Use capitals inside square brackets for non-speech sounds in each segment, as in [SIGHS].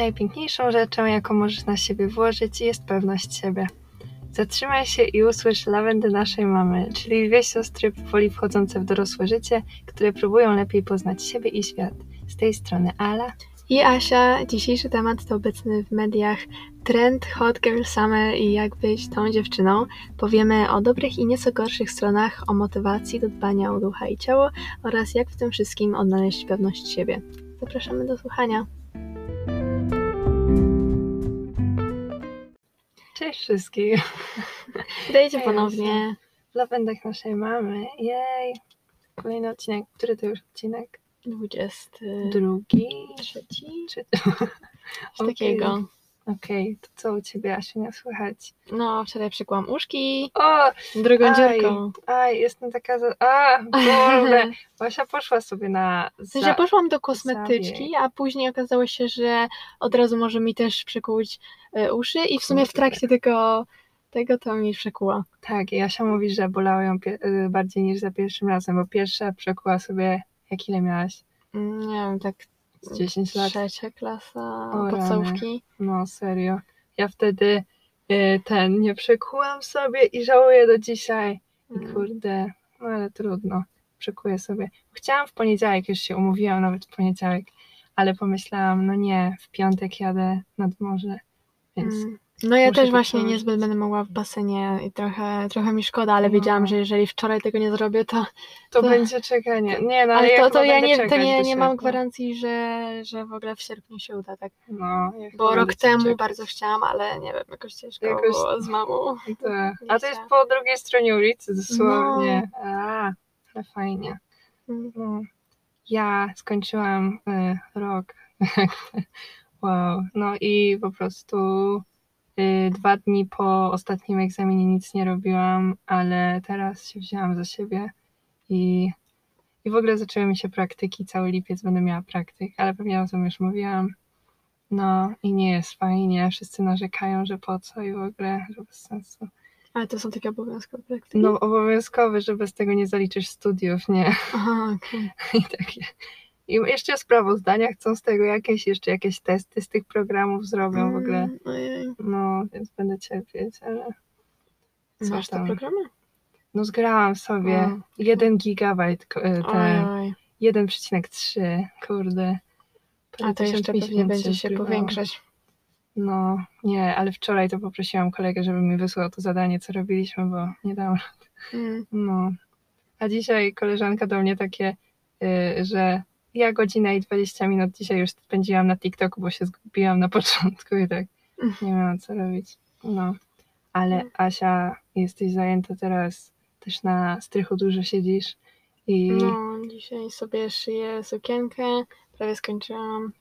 Najpiękniejszą rzeczą, jaką możesz na siebie włożyć, jest pewność siebie. Zatrzymaj się i usłysz lawendy naszej mamy, czyli dwie siostry powoli wchodzące w dorosłe życie, które próbują lepiej poznać siebie i świat. Z tej strony Ala. I Asia, dzisiejszy temat to obecny w mediach trend Hot Girl Summer i jak być tą dziewczyną. Powiemy o dobrych i nieco gorszych stronach, o motywacji do dbania o ducha i ciało oraz jak w tym wszystkim odnaleźć pewność siebie. Zapraszamy do słuchania. Cześć wszystkim. Witajcie ponownie. W lawendach naszej mamy. Jej. Kolejny odcinek. Który to już odcinek? 23. Drugi. Czy... [LAUGHS] Coś Okej. takiego. Okej, to co u ciebie, Asiu, nie słychać? No, wczoraj przykłam uszki O, drugą aj, dziurką. aj, jestem taka za... A, kurde. [LAUGHS] Basia poszła sobie na... W sensie poszłam do kosmetyczki, a później okazało się, że od razu może mi też przekuć e, uszy i w sumie w trakcie tego, tego to mi przekuła. Tak, i Asia mówi, że bolało ją y, bardziej niż za pierwszym razem, bo pierwsza przekuła sobie... Jak ile miałaś? Mm, Nie wiem, tak Z 10 lat? trzecia klasa O, podstawówki. No, serio. Ja wtedy y, ten nie przekułam sobie i żałuję do dzisiaj. I Mm. kurde, no ale trudno. Przekuję sobie. Chciałam w poniedziałek, już się umówiłam nawet w poniedziałek, ale pomyślałam, no nie, w piątek jadę nad morze, więc Mm. No ja muszę też właśnie przełożyć. niezbyt będę mogła w basenie i trochę, trochę mi szkoda, ale No. wiedziałam, że jeżeli wczoraj tego nie zrobię, to... to, to- będzie czekanie. Nie, no ale, to, to ja nie, to nie, nie mam gwarancji, że, że w ogóle w sierpniu się uda, tak? No, Bo rok temu czekać. bardzo chciałam, ale nie wiem, jakoś ciężko Jakoś- było z mamą. Tak. A to jest po drugiej stronie ulicy dosłownie. No. A, ale fajnie. Mm. No. Ja skończyłam y, rok. [LAUGHS] wow. No i po prostu dwa dni po ostatnim egzaminie nic nie robiłam, ale teraz się wzięłam za siebie i, i w ogóle zaczęły mi się praktyki. Cały lipiec będę miała praktyk, ale pewnie o tym już mówiłam. No i nie jest fajnie. Wszyscy narzekają, że po co i w ogóle, że bez sensu. Ale to są takie obowiązkowe praktyki? No obowiązkowy, że bez tego nie zaliczysz studiów, nie? Aha, okej. [LAUGHS] I takie. I jeszcze sprawozdania chcą z tego jakieś, jeszcze jakieś testy z tych programów zrobią w ogóle. Mm, Ojej. No, więc będę cierpieć, ale Co Masz te tam? programy? no zgrałam sobie O. jeden gigabajt, ko- e, te Oj, 1,3, kurde. A to jeszcze 15 pewnie będzie się zgrywałam. powiększać. No, nie, ale wczoraj to poprosiłam kolegę, żeby mi wysłał to zadanie, co robiliśmy, bo nie dałam Mm. No. A dzisiaj koleżanka do mnie takie, y, że ja godzinę i 20 minut dzisiaj już spędziłam na TikToku, bo się zgubiłam na [LAUGHS] początku i tak nie miałam co robić. No. Ale Mm. Asia, jesteś zajęta teraz, też na strychu dużo siedzisz i no. No, dzisiaj sobie szyję sukienkę, prawie skończyłam.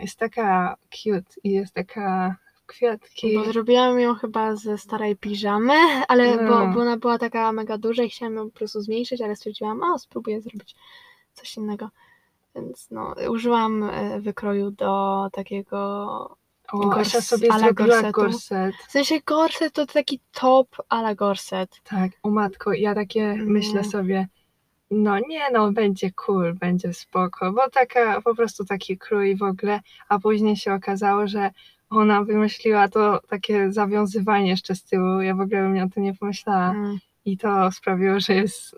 jest taka cute i jest taka w kwiatki. Bo zrobiłam ją chyba ze starej piżamy, [LAUGHS] ale bo, No. bo ona była taka mega duża i chciałam ją po prostu zmniejszyć, ale stwierdziłam, o spróbuję zrobić coś innego. Więc no, użyłam e, wykroju do takiego, O, gors- sobie a la zrobiła gorset. w sensie gorset to taki top a la gorset. Tak, o matko, ja takie No. myślę sobie, no nie no, będzie cool, będzie spoko, bo taka, po prostu taki krój w ogóle, a później się okazało, że ona wymyśliła to takie zawiązywanie jeszcze z tyłu, ja w ogóle bym o tym nie pomyślała Mm. i to sprawiło, że jest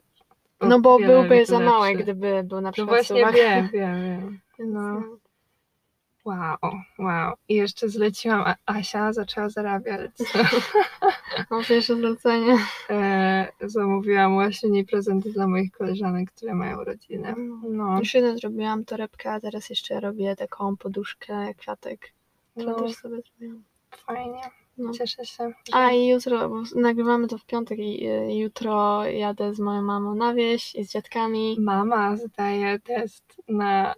No bo wiele byłby za lepszy. mały, gdyby był na No przykład właśnie suwak. [LAUGHS] wiem, wiem, wiem. No. no. Wow, wow. I jeszcze zleciłam, a Asia zaczęła zarabiać. Mam [LAUGHS] pierwsze zlecenie. E, zamówiłam właśnie niej prezenty dla moich koleżanek, które mają urodziny. No, Już jeden zrobiłam torebkę, a teraz jeszcze robię taką poduszkę, kwiatek. To no też sobie zrobiłam. fajnie. No. Cieszę się. Że... A i jutro, bo nagrywamy to w piątek i i jutro jadę z moją mamą na wieś i z dziadkami. Mama zdaje test na.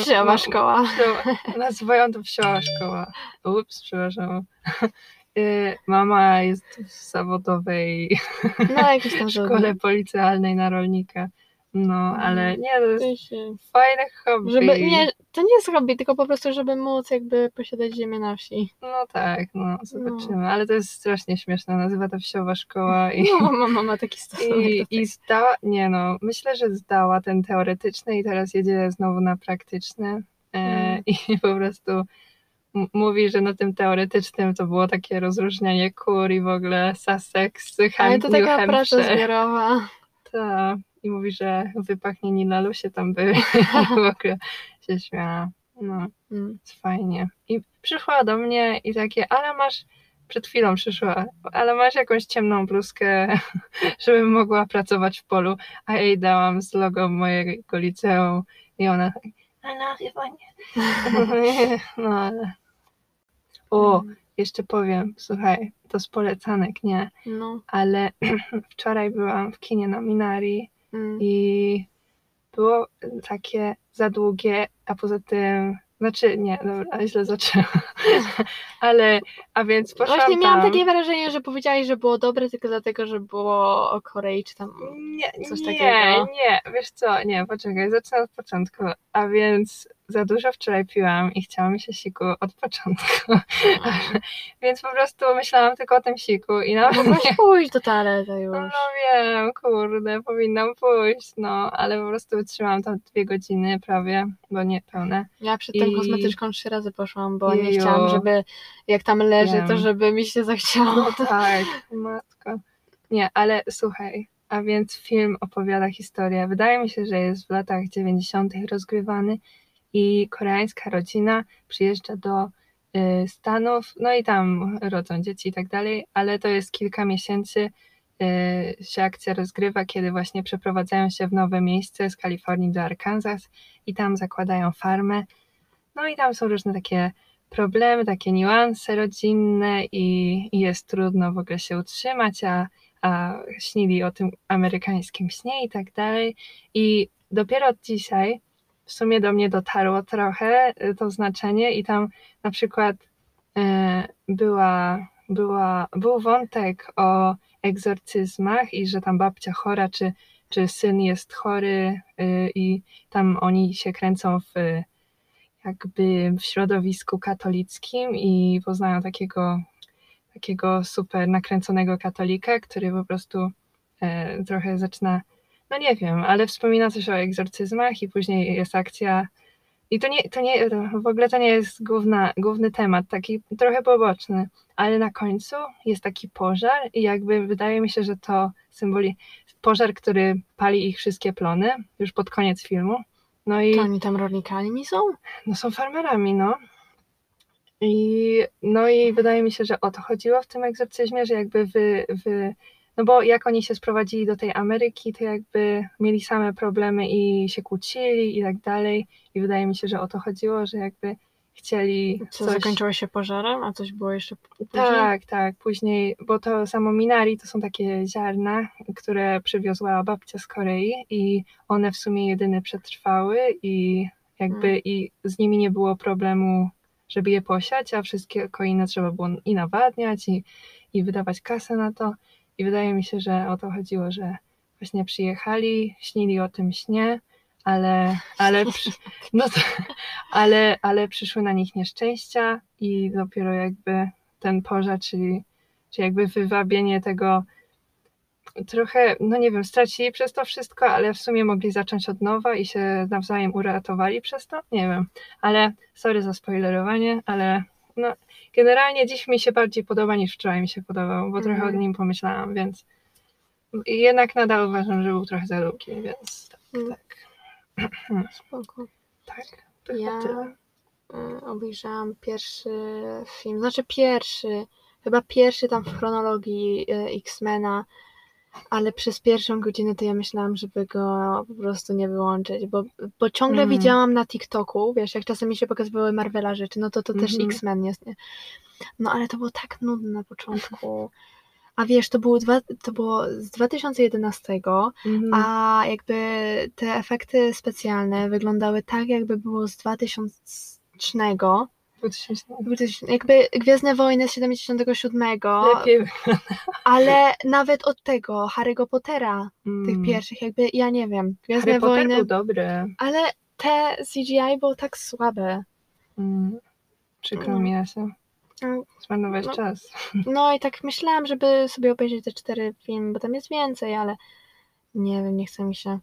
Wsiowa szkoła. Wsio- Nazywają to wsioła szkoła. Ups, przepraszam. Y, Mama jest w zawodowej No [LAUGHS] szkole policealnej na rolnika. No, ale nie, to jest fajne hobby. żeby, nie, to nie jest hobby, tylko po prostu, żeby móc jakby posiadać ziemię na wsi. No tak, no, zobaczymy. Ale to jest strasznie śmieszne. Nazywa to wsiowa szkoła i. No, mama ma taki [LAUGHS] stosunek I, I zdała, nie no, myślę, że zdała ten teoretyczny i teraz jedzie znowu na praktyczny. E, Mm. [LAUGHS] I po prostu mówi, że na tym teoretycznym to było takie rozróżnianie kur i w ogóle Sussex, Ham- Ale to taka praca zbiorowa. Ta. I mówi, że wypachnieni lalusie tam były [LAUGHS] i w ogóle się śmiała. No, Mm. jest fajnie. I przyszła do mnie i takie, ale masz, przed chwilą przyszła, ale masz jakąś ciemną bluzkę, [LAUGHS] żebym mogła pracować w polu, a jej dałam z logo mojego liceum i ona tak, no chyba nie. No ale... O, jeszcze powiem, słuchaj, to z polecanek, nie, No. ale [CLEARS THROAT] wczoraj byłam w kinie na Minari Mm. i było takie za długie, a poza tym, znaczy nie, dobra, źle zaczęłam, [LAUGHS] ale, a więc poszłam Właśnie miałam tam. takie wrażenie, że powiedziałeś, że było dobre tylko dlatego, że było o Korei czy tam. Nie, coś nie, takiego. nie, wiesz co, nie, poczekaj, zacznę od początku, a więc za dużo wczoraj piłam i chciało mi się siku od początku, [LAUGHS] więc po prostu myślałam tylko o tym siku i nawet nie Mogłaś pójść do toalety już. No wiem, kurde, powinnam pójść, no, ale po prostu wytrzymałam tam dwie godziny prawie, bo nie pełne. Ja przed tą I- kosmetyczką trzy razy poszłam, bo nie Jeju. chciałam, żeby jak tam leży, to Wiem. żeby mi się zachciało. No tak, matko. Nie, ale słuchaj, a więc film opowiada historię. Wydaje mi się, że jest w latach 90. rozgrywany i koreańska rodzina przyjeżdża do y, Stanów, no i tam rodzą dzieci i tak dalej, ale to jest kilka miesięcy y, się akcja rozgrywa, kiedy właśnie przeprowadzają się w nowe miejsce z Kalifornii do Arkansas i tam zakładają farmę. No i tam są różne takie problemy, takie niuanse rodzinne i, jest trudno w ogóle się utrzymać, a, a śnili o tym amerykańskim śnie i tak dalej. I dopiero dzisiaj w sumie do mnie dotarło trochę y, to znaczenie i tam na przykład e, była, była, był wątek o egzorcyzmach i że tam babcia chora, czy, czy syn jest chory y, i tam oni się kręcą w y, jakby w środowisku katolickim i poznają takiego, takiego super nakręconego katolika, który po prostu trochę zaczyna, no nie wiem, ale wspomina coś o egzorcyzmach i później jest akcja i to nie, to nie, w ogóle to nie jest główna, główny temat, taki trochę poboczny, ale na końcu jest taki pożar i jakby wydaje mi się, że to symboli pożar, który pali ich wszystkie plony już pod koniec filmu. No i To oni tam rolnikami są? no są farmerami, no. I, no i wydaje mi się, że o to chodziło w tym egzorcyzmie, że jakby wy, wy, no bo jak oni się sprowadzili do tej Ameryki, to jakby mieli same problemy i się kłócili i tak dalej. I wydaje mi się, że o to chodziło, że jakby chcieli Co coś... zakończyło się pożarem, a coś było jeszcze później? Tak, tak, później, bo to samo minari to są takie ziarna, które przywiozła babcia z Korei i one w sumie jedyne przetrwały i jakby Mm. i z nimi nie było problemu, żeby je posiać, a wszystkie inne trzeba było i nawadniać i, i wydawać kasę na to i wydaje mi się, że o to chodziło, że właśnie przyjechali, śnili o tym śnie, ale, ale, no to, [LAUGHS] ale, ale przyszły na nich nieszczęścia i dopiero jakby ten pożar, czyli, czyli jakby wywabienie tego trochę, no nie wiem, stracili przez to wszystko, ale w sumie mogli zacząć od nowa i się nawzajem uratowali przez to, nie wiem, ale sorry za spoilerowanie, ale no generalnie dziś mi się bardziej podoba niż wczoraj mi się podobał, bo trochę o Mhm. nim pomyślałam, więc jednak nadal uważam, że był trochę za długi, więc tak, Mm. tak, Spoko. tak. To Ja tyle. y, obejrzałam pierwszy film, znaczy pierwszy, chyba pierwszy tam w chronologii y, X-Mena, ale przez pierwszą godzinę to ja myślałam, żeby go po prostu nie wyłączyć, bo, bo ciągle Mhm. widziałam na TikToku, wiesz, jak czasem mi się pokazywały Marvela rzeczy, no to to też Mhm. X-Men jest, nie? No ale to było tak nudne na początku. A wiesz, to było, dwa, to było z 2011, Mhm. a jakby te efekty specjalne wyglądały tak, jakby było z 2000. 2000 Jakby Gwiezdne Wojny z 77, lepiej. ale nawet od tego Harry'ego Pottera, tych Mm. pierwszych, jakby ja nie wiem. Gwiezdne Harry Potter Wojny, był dobry. ale te CGI było tak słabe. Mm. Przykro Mm. mi, Jasia. Mm. Zmarnować No. czas. [LAUGHS] No i tak myślałam, żeby sobie obejrzeć te cztery filmy, bo tam jest więcej, ale nie wiem, nie chce mi się.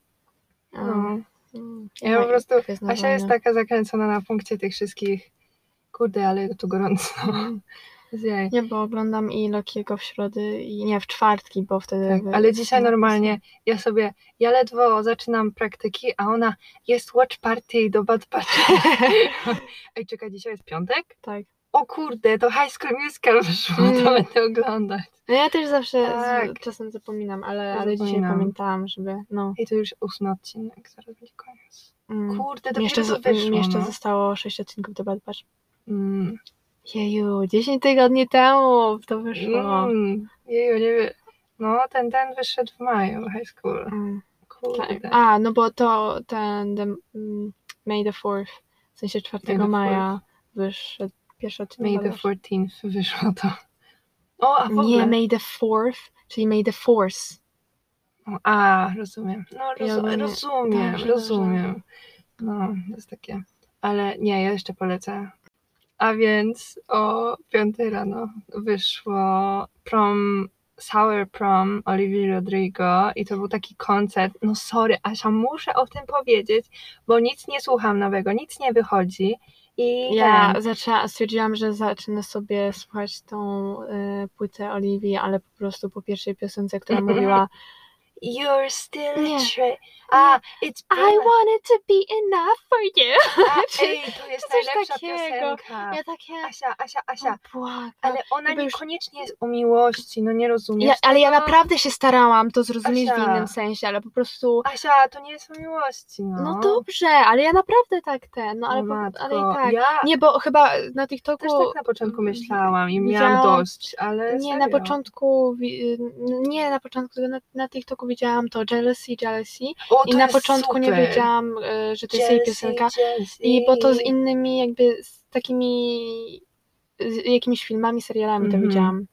No. Mm, Ja po prostu, Asia jest taka zakręcona na punkcie tych wszystkich Kurde, ale tu gorąco. [LAUGHS] Zjaj. Nie, bo oglądam i Lokiego w środy i nie w czwartki, bo wtedy... Tak, wy- ale dzisiaj no, normalnie ja sobie, ja ledwo zaczynam praktyki, a ona jest watch party do Bad Batch. [LAUGHS] Ej, czekaj, dzisiaj jest piątek? Tak. O kurde, to High School Musical wyszło, to Mm. będę oglądać. No ja też zawsze Tak. z, czasem zapominam, ale, Ja ale dzisiaj pamiętałam, żeby no... I to już ósmy odcinek, zaraz będzie koniec. Mm. Kurde, to jeszcze, wyszło, jeszcze no. zostało 6 odcinków do Bad Batch. Mm. Jeju, 10 tygodni temu to wyszło. Mm. Jeju, nie wiem. No, ten, ten wyszedł w maju, High School. Mm. Kurde. Tak. A, no bo to ten the, mm, May the 4th, w sensie 4 May maja wyszedł pierwszy odcinek. May the Bad Batch. 14th wyszło to. O, a w ogóle... Nie, May the 4th, czyli May the Force. A, rozumiem. No, Ja rozu- ogólnie- rozumiem, dobrze, rozumiem. No, jest takie. Ale nie, ja jeszcze polecę. A więc o 5 rano wyszło prom, Sour Prom Olivia Rodrigo i to był taki koncert. No sorry, Asia, muszę o tym powiedzieć, bo nic nie słucham nowego, nic nie wychodzi. I Ja ten, zaczęła, stwierdziłam, że zacznę sobie słuchać tą y, płytę Oliwii, ale po prostu po pierwszej piosence, która [LAUGHS] mówiła You're still Nie. a tra- A, it's I wanted to be enough for you. A, [LAUGHS] ej, to jest coś najlepsza takiego. piosenka. Ja takie... Asia, Asia, Asia. o, błagam. Ale ona Jakby już- niekoniecznie jest o miłości, no nie rozumiesz Ja, ale ja tego? naprawdę się starałam to zrozumieć w Asia. innym sensie, ale po prostu... Asia, to nie jest o miłości, no. No dobrze, ale ja naprawdę tak ten, no ale, o po, matko. ale i tak. Ja Nie, bo chyba na TikToku... też tak na początku myślałam i widziałam- miałam dość, ale Nie, na serio. początku, wi- nie na początku, tylko na, na TikToku widziałam to Jealousy, Jealousy O, i na początku nie super. wiedziałam, e, że to jest jej piosenka jealousy. i bo to z innymi jakby z takimi z jakimiś filmami, serialami to Mhm. widziałam.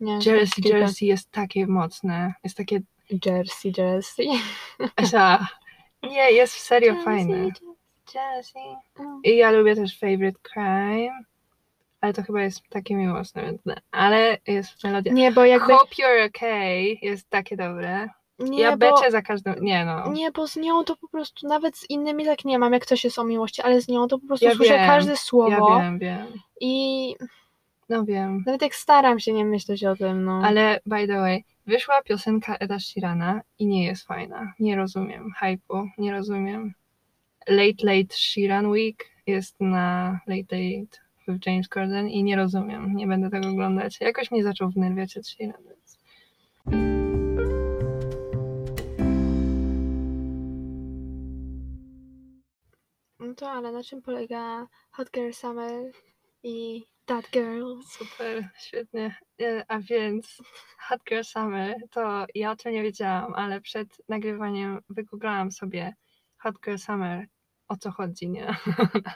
Nie, Jealousy, jealousy jest takie mocne. Jest takie... Jersey, Jersey. Asia, nie, jest serio fajne. Jersey, Jealousy. Mm. I ja lubię też Favorite Crime. Ale to chyba jest takie miłosne, nie. Ale jest melodia. Nie, bo jakby... Hope You're Okay jest takie dobre. Nie, ja bo, beczę za każdym. Nie no. nie, bo z nią to po prostu, nawet z innymi tak nie mam, jak ktoś jest o miłości, ale z nią to po prostu Ja słyszę wiem, każde Ja słowo wiem, wiem. i No wiem. nawet jak staram się nie myśleć o tym, no. Ale by the way, wyszła piosenka Eda Sheerana i nie jest fajna. Nie rozumiem hype'u, nie rozumiem. Late Late Sheeran Week jest na Late Late with James Corden i nie rozumiem. Nie będę tego oglądać. Jakoś mnie zaczął wnerwiać Ed Sheeran, więc... to ale na czym polega Hot Girl Summer i That Girl? Super, świetnie. E, A więc Hot Girl Summer to ja o tym nie wiedziałam, ale przed nagrywaniem wygooglałam sobie Hot Girl Summer, o co chodzi, nie?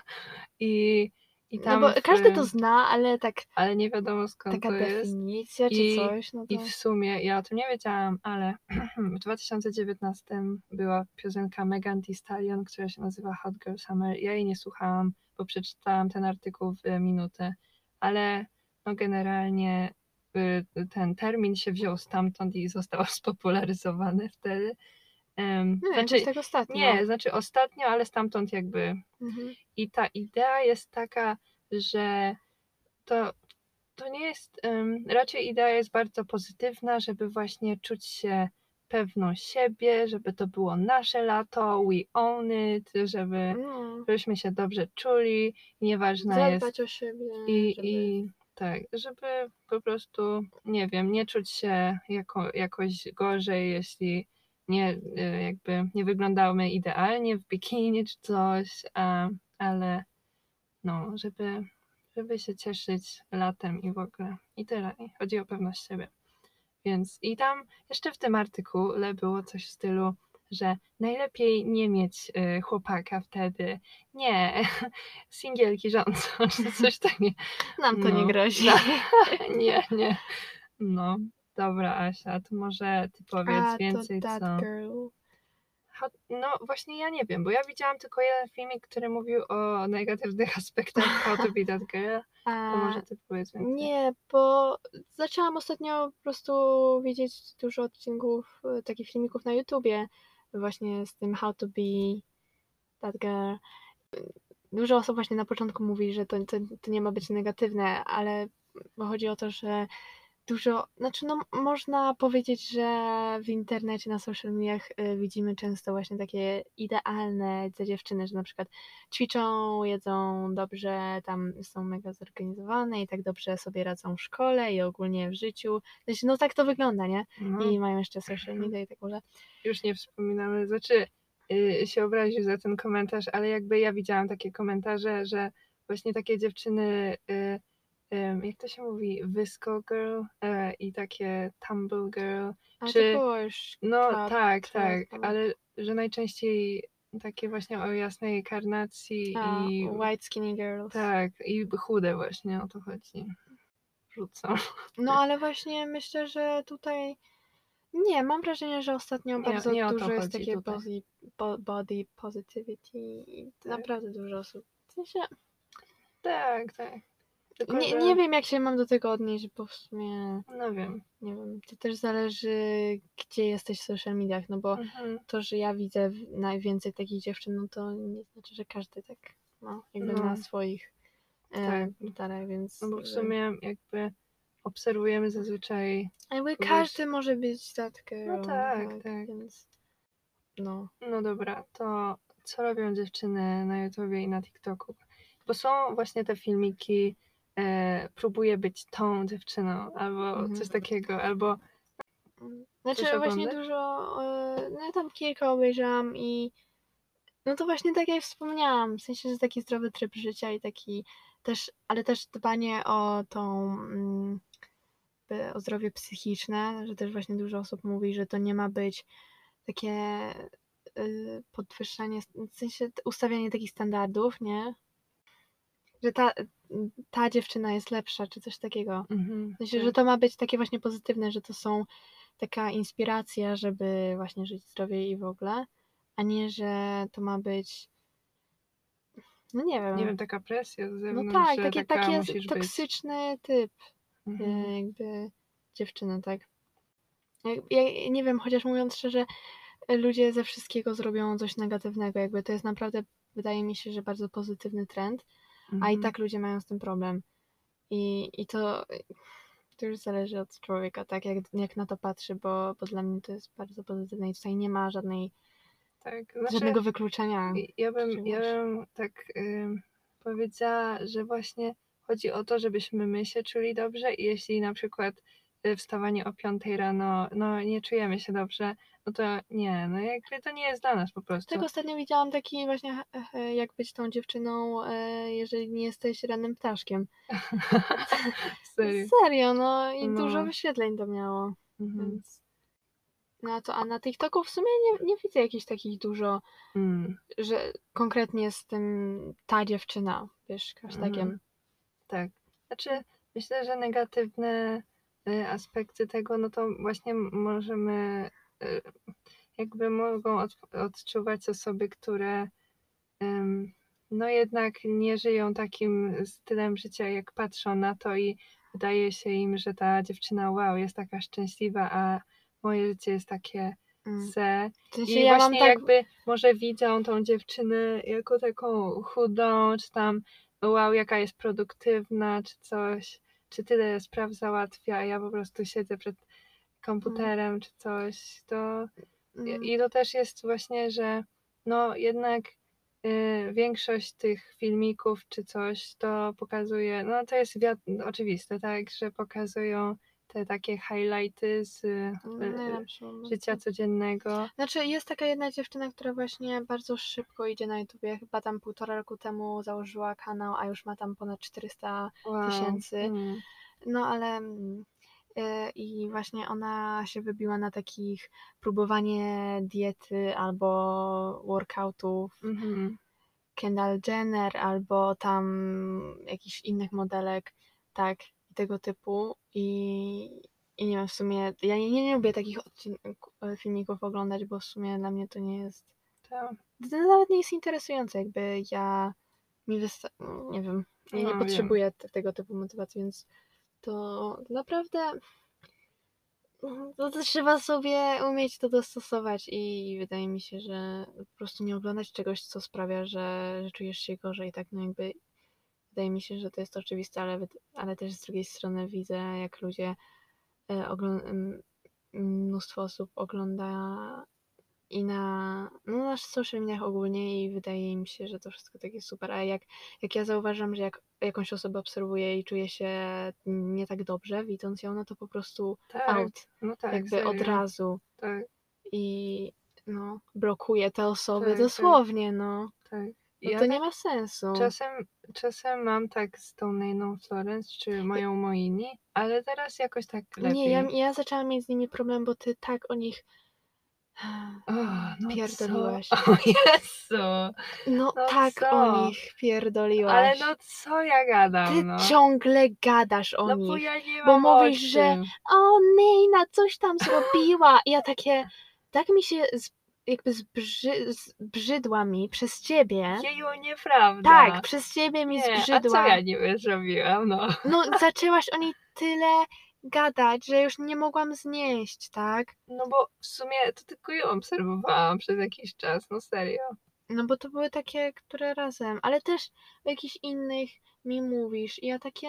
[LAUGHS] I, i No tam bo w- każdy to zna, ale tak ale nie wiadomo skąd taka to jest. definicja czy I- coś, no to... I w sumie ja o tym nie wiedziałam, ale [CLEARS THROAT] w 2019 była piosenka Megan Thee Stallion, która się nazywa Hot Girl Summer. Ja jej nie słuchałam, bo przeczytałam ten artykuł w minutę, ale no generalnie y, ten termin się wziął stamtąd i został [LAUGHS] spopularyzowany wtedy. Em, Nie, znaczy, tak ostatnio. nie, znaczy ostatnio, ale stamtąd jakby Mhm. i ta idea jest taka, że to, to nie jest, em, raczej idea jest bardzo pozytywna, żeby właśnie czuć się pewną siebie, żeby to było nasze lato, we own it, żeby, No, żebyśmy się dobrze czuli, nieważna jest zadbać o siebie. i, żeby... i tak, żeby po prostu, nie wiem, nie czuć się jako, jakoś gorzej, jeśli nie, y, jakby nie wyglądamy idealnie w bikini czy coś, a, ale no, żeby, żeby się cieszyć latem i w ogóle. I tyle. I chodzi o pewność siebie. Więc i tam jeszcze w tym artykule było coś w stylu, że najlepiej nie mieć y, chłopaka wtedy. Nie, [LAUGHS] singielki rządzą, [LAUGHS] czy coś takiego. Nam to nie no, grozi. [LAUGHS] nie, nie. No, dobra, Asia, to może ty powiedz A, więcej, to That co. Girl. No właśnie ja nie wiem, bo ja widziałam tylko jeden filmik, który mówił o negatywnych [LAUGHS] aspektach How to be that girl. To A, może ty powiedz więcej. nie, bo zaczęłam ostatnio po prostu widzieć dużo odcinków, e, takich filmików na YouTubie właśnie z tym How to be that girl. dużo osób właśnie na początku mówi, że to, to, to nie ma być negatywne, ale bo chodzi o to, że dużo, znaczy no można powiedzieć, że w internecie, na social mediach y, widzimy często właśnie takie idealne dziewczyny, że na przykład ćwiczą, jedzą dobrze, tam są mega zorganizowane i tak dobrze sobie radzą w szkole i ogólnie w życiu. Znaczy, no tak to wygląda, nie? No, I mają jeszcze social media i tak dalej. już nie wspominamy, znaczy y, się obraził za ten komentarz, ale jakby ja widziałam takie komentarze, że właśnie takie dziewczyny, y, jak to się mówi, Visco Girl y, i takie Tumble Girl, A Czy- to było już no tak, tak, ale- że najczęściej takie właśnie o jasnej karnacji a, i White Skinny Girls. tak, i chude właśnie o to chodzi. Rzucam. No ale właśnie myślę, że tutaj nie, mam wrażenie, że ostatnio Nie, bardzo nie dużo jest takie tutaj. body positivity i Tak. naprawdę dużo osób. W sensie, Tak, tak. Tylko, nie, że- nie wiem jak się mam do tego odnieść, bo w sumie No wiem. nie wiem, to też zależy gdzie jesteś w social mediach, no bo Mhm. to, że ja widzę najwięcej takich dziewczyn, no to nie znaczy, że każdy tak ma, jakby No. na swoich e, Tak. portalach, więc No bo w sumie jakby obserwujemy zazwyczaj, jakby kogoś- każdy może być girl, No tak, tak. więc no. no dobra, to co robią dziewczyny na YouTubie i na TikToku? Bo są właśnie te filmiki, e, próbuję być tą dziewczyną, albo Mhm. coś takiego, albo Znaczy Coś właśnie oglądasz? dużo, e, no ja tam kilka obejrzałam i no to właśnie tak jak wspomniałam, w sensie, że taki zdrowy tryb życia i taki też, ale też dbanie o tą, mm, o zdrowie psychiczne, że też właśnie dużo osób mówi, że to nie ma być takie y, podwyższanie, w sensie ustawianie takich standardów, nie? Że ta, ta dziewczyna jest lepsza, czy coś takiego. mhm, W sensie, tak. że to ma być takie właśnie pozytywne, że to są taka inspiracja, żeby właśnie żyć zdrowiej i w ogóle, a nie, że to ma być no nie wiem. nie wiem, taka presja z no zewnątrz, tak, że takie, taki jest być. toksyczny typ Mhm. e, jakby dziewczyny, tak. Ja, ja nie wiem, chociaż mówiąc szczerze, ludzie ze wszystkiego zrobią coś negatywnego, jakby to jest naprawdę, wydaje mi się, że bardzo pozytywny trend, a i Mhm. tak ludzie mają z tym problem. I, i to, to już zależy od człowieka, tak, jak, jak na to patrzy, bo, bo dla mnie to jest bardzo pozytywne i tutaj nie ma żadnej, tak. Znaczy, żadnego wykluczenia. Ja bym, ja bym tak powiedziała, że właśnie chodzi o to, żebyśmy my się czuli dobrze i jeśli na przykład wstawanie o 5 rano, no nie czujemy się dobrze, no to nie, no jakby to nie jest dla nas po prostu. Tak ostatnio widziałam taki właśnie, e, jak być tą dziewczyną, e, jeżeli nie jesteś rannym ptaszkiem. [LAUGHS] Serio. Serio, no i No. dużo wyświetleń to miało, Mhm. więc... No a to, a na TikToku w sumie nie, nie widzę jakichś takich dużo, Mm, że konkretnie z tym ta dziewczyna, wiesz, hashtagiem. Mhm. tak. Znaczy, myślę, że negatywne y, aspekty tego, no to właśnie możemy, y, jakby mogą od, odczuwać osoby, które no jednak nie żyją takim stylem życia, jak patrzą na to i wydaje się im, że ta dziewczyna wow, jest taka szczęśliwa, a moje życie jest takie Mm. se. W sensie I ja właśnie tak, jakby może widzą tą dziewczynę jako taką chudą, czy tam wow, jaka jest produktywna, czy coś, czy tyle spraw załatwia, a ja po prostu siedzę przed komputerem, czy coś, to mm, i to też jest właśnie, że no jednak y, większość tych filmików czy coś to pokazuje, no to jest wiad- oczywiste, tak, że pokazują te takie highlighty z y, momenty. życia codziennego. Znaczy jest taka jedna dziewczyna, która właśnie bardzo szybko idzie na YouTubie, chyba tam półtora roku temu założyła kanał, a już ma tam ponad 400 Wow. tysięcy. Mm. No ale mm, y, i właśnie ona się wybiła na takich próbowanie diety albo workoutów Mhm. Kendall Jenner albo tam jakichś innych modelek, tak, i tego typu i, i nie wiem, w sumie ja nie, nie lubię takich odcin- filmików oglądać, bo w sumie dla mnie to nie jest To, to nawet nie jest interesujące, jakby ja mi wysta- nie wiem, ja No, nie wiem. potrzebuję te- tego typu motywacji, więc to naprawdę to też trzeba sobie umieć to dostosować i wydaje mi się, że po prostu nie oglądać czegoś, co sprawia, że, że czujesz się gorzej, tak no jakby wydaje mi się, że to jest oczywiste, ale, ale też z drugiej strony widzę, jak ludzie e, mnóstwo osób ogląda i na, no, na social mediach ogólnie i wydaje mi się, że to wszystko takie super, a jak, jak ja zauważam, że jak jakąś osobę obserwuję i czuję się nie tak dobrze widząc ją, no to po prostu Tak, out, no tak, jakby od serio. razu Tak, i no, blokuję te osoby Tak, tak. dosłownie, no. tak. No Ja to tak nie ma sensu. Czasem, czasem mam tak z tą Nainą Florence, czy moją Moini, ale teraz jakoś tak lepiej. Nie, ja, ja zaczęłam mieć z nimi problem, bo ty tak o nich O, [SIGHS] no pierdoliłaś. Co? [LAUGHS] O Jezu! No, No tak co? o nich pierdoliłaś. Ale no co ja gadam, Ty no? ciągle gadasz o No bo nich. ja nie bo mówisz, że-. O, Nina, coś tam zrobiła. I ja takie, [LAUGHS] tak mi się z, jakby zbrzy, zbrzydła mi przez ciebie. Jeju, nieprawda. Tak, przez ciebie mi nie, A co zbrzydła. ja niby zrobiłam, no? No, [LAUGHS] zaczęłaś o niej tyle gadać, że już nie mogłam znieść, tak? No bo w sumie to tylko ją obserwowałam przez jakiś czas, no serio. No bo to były takie, które razem, ale też o jakichś innych mi mówisz i ja takie,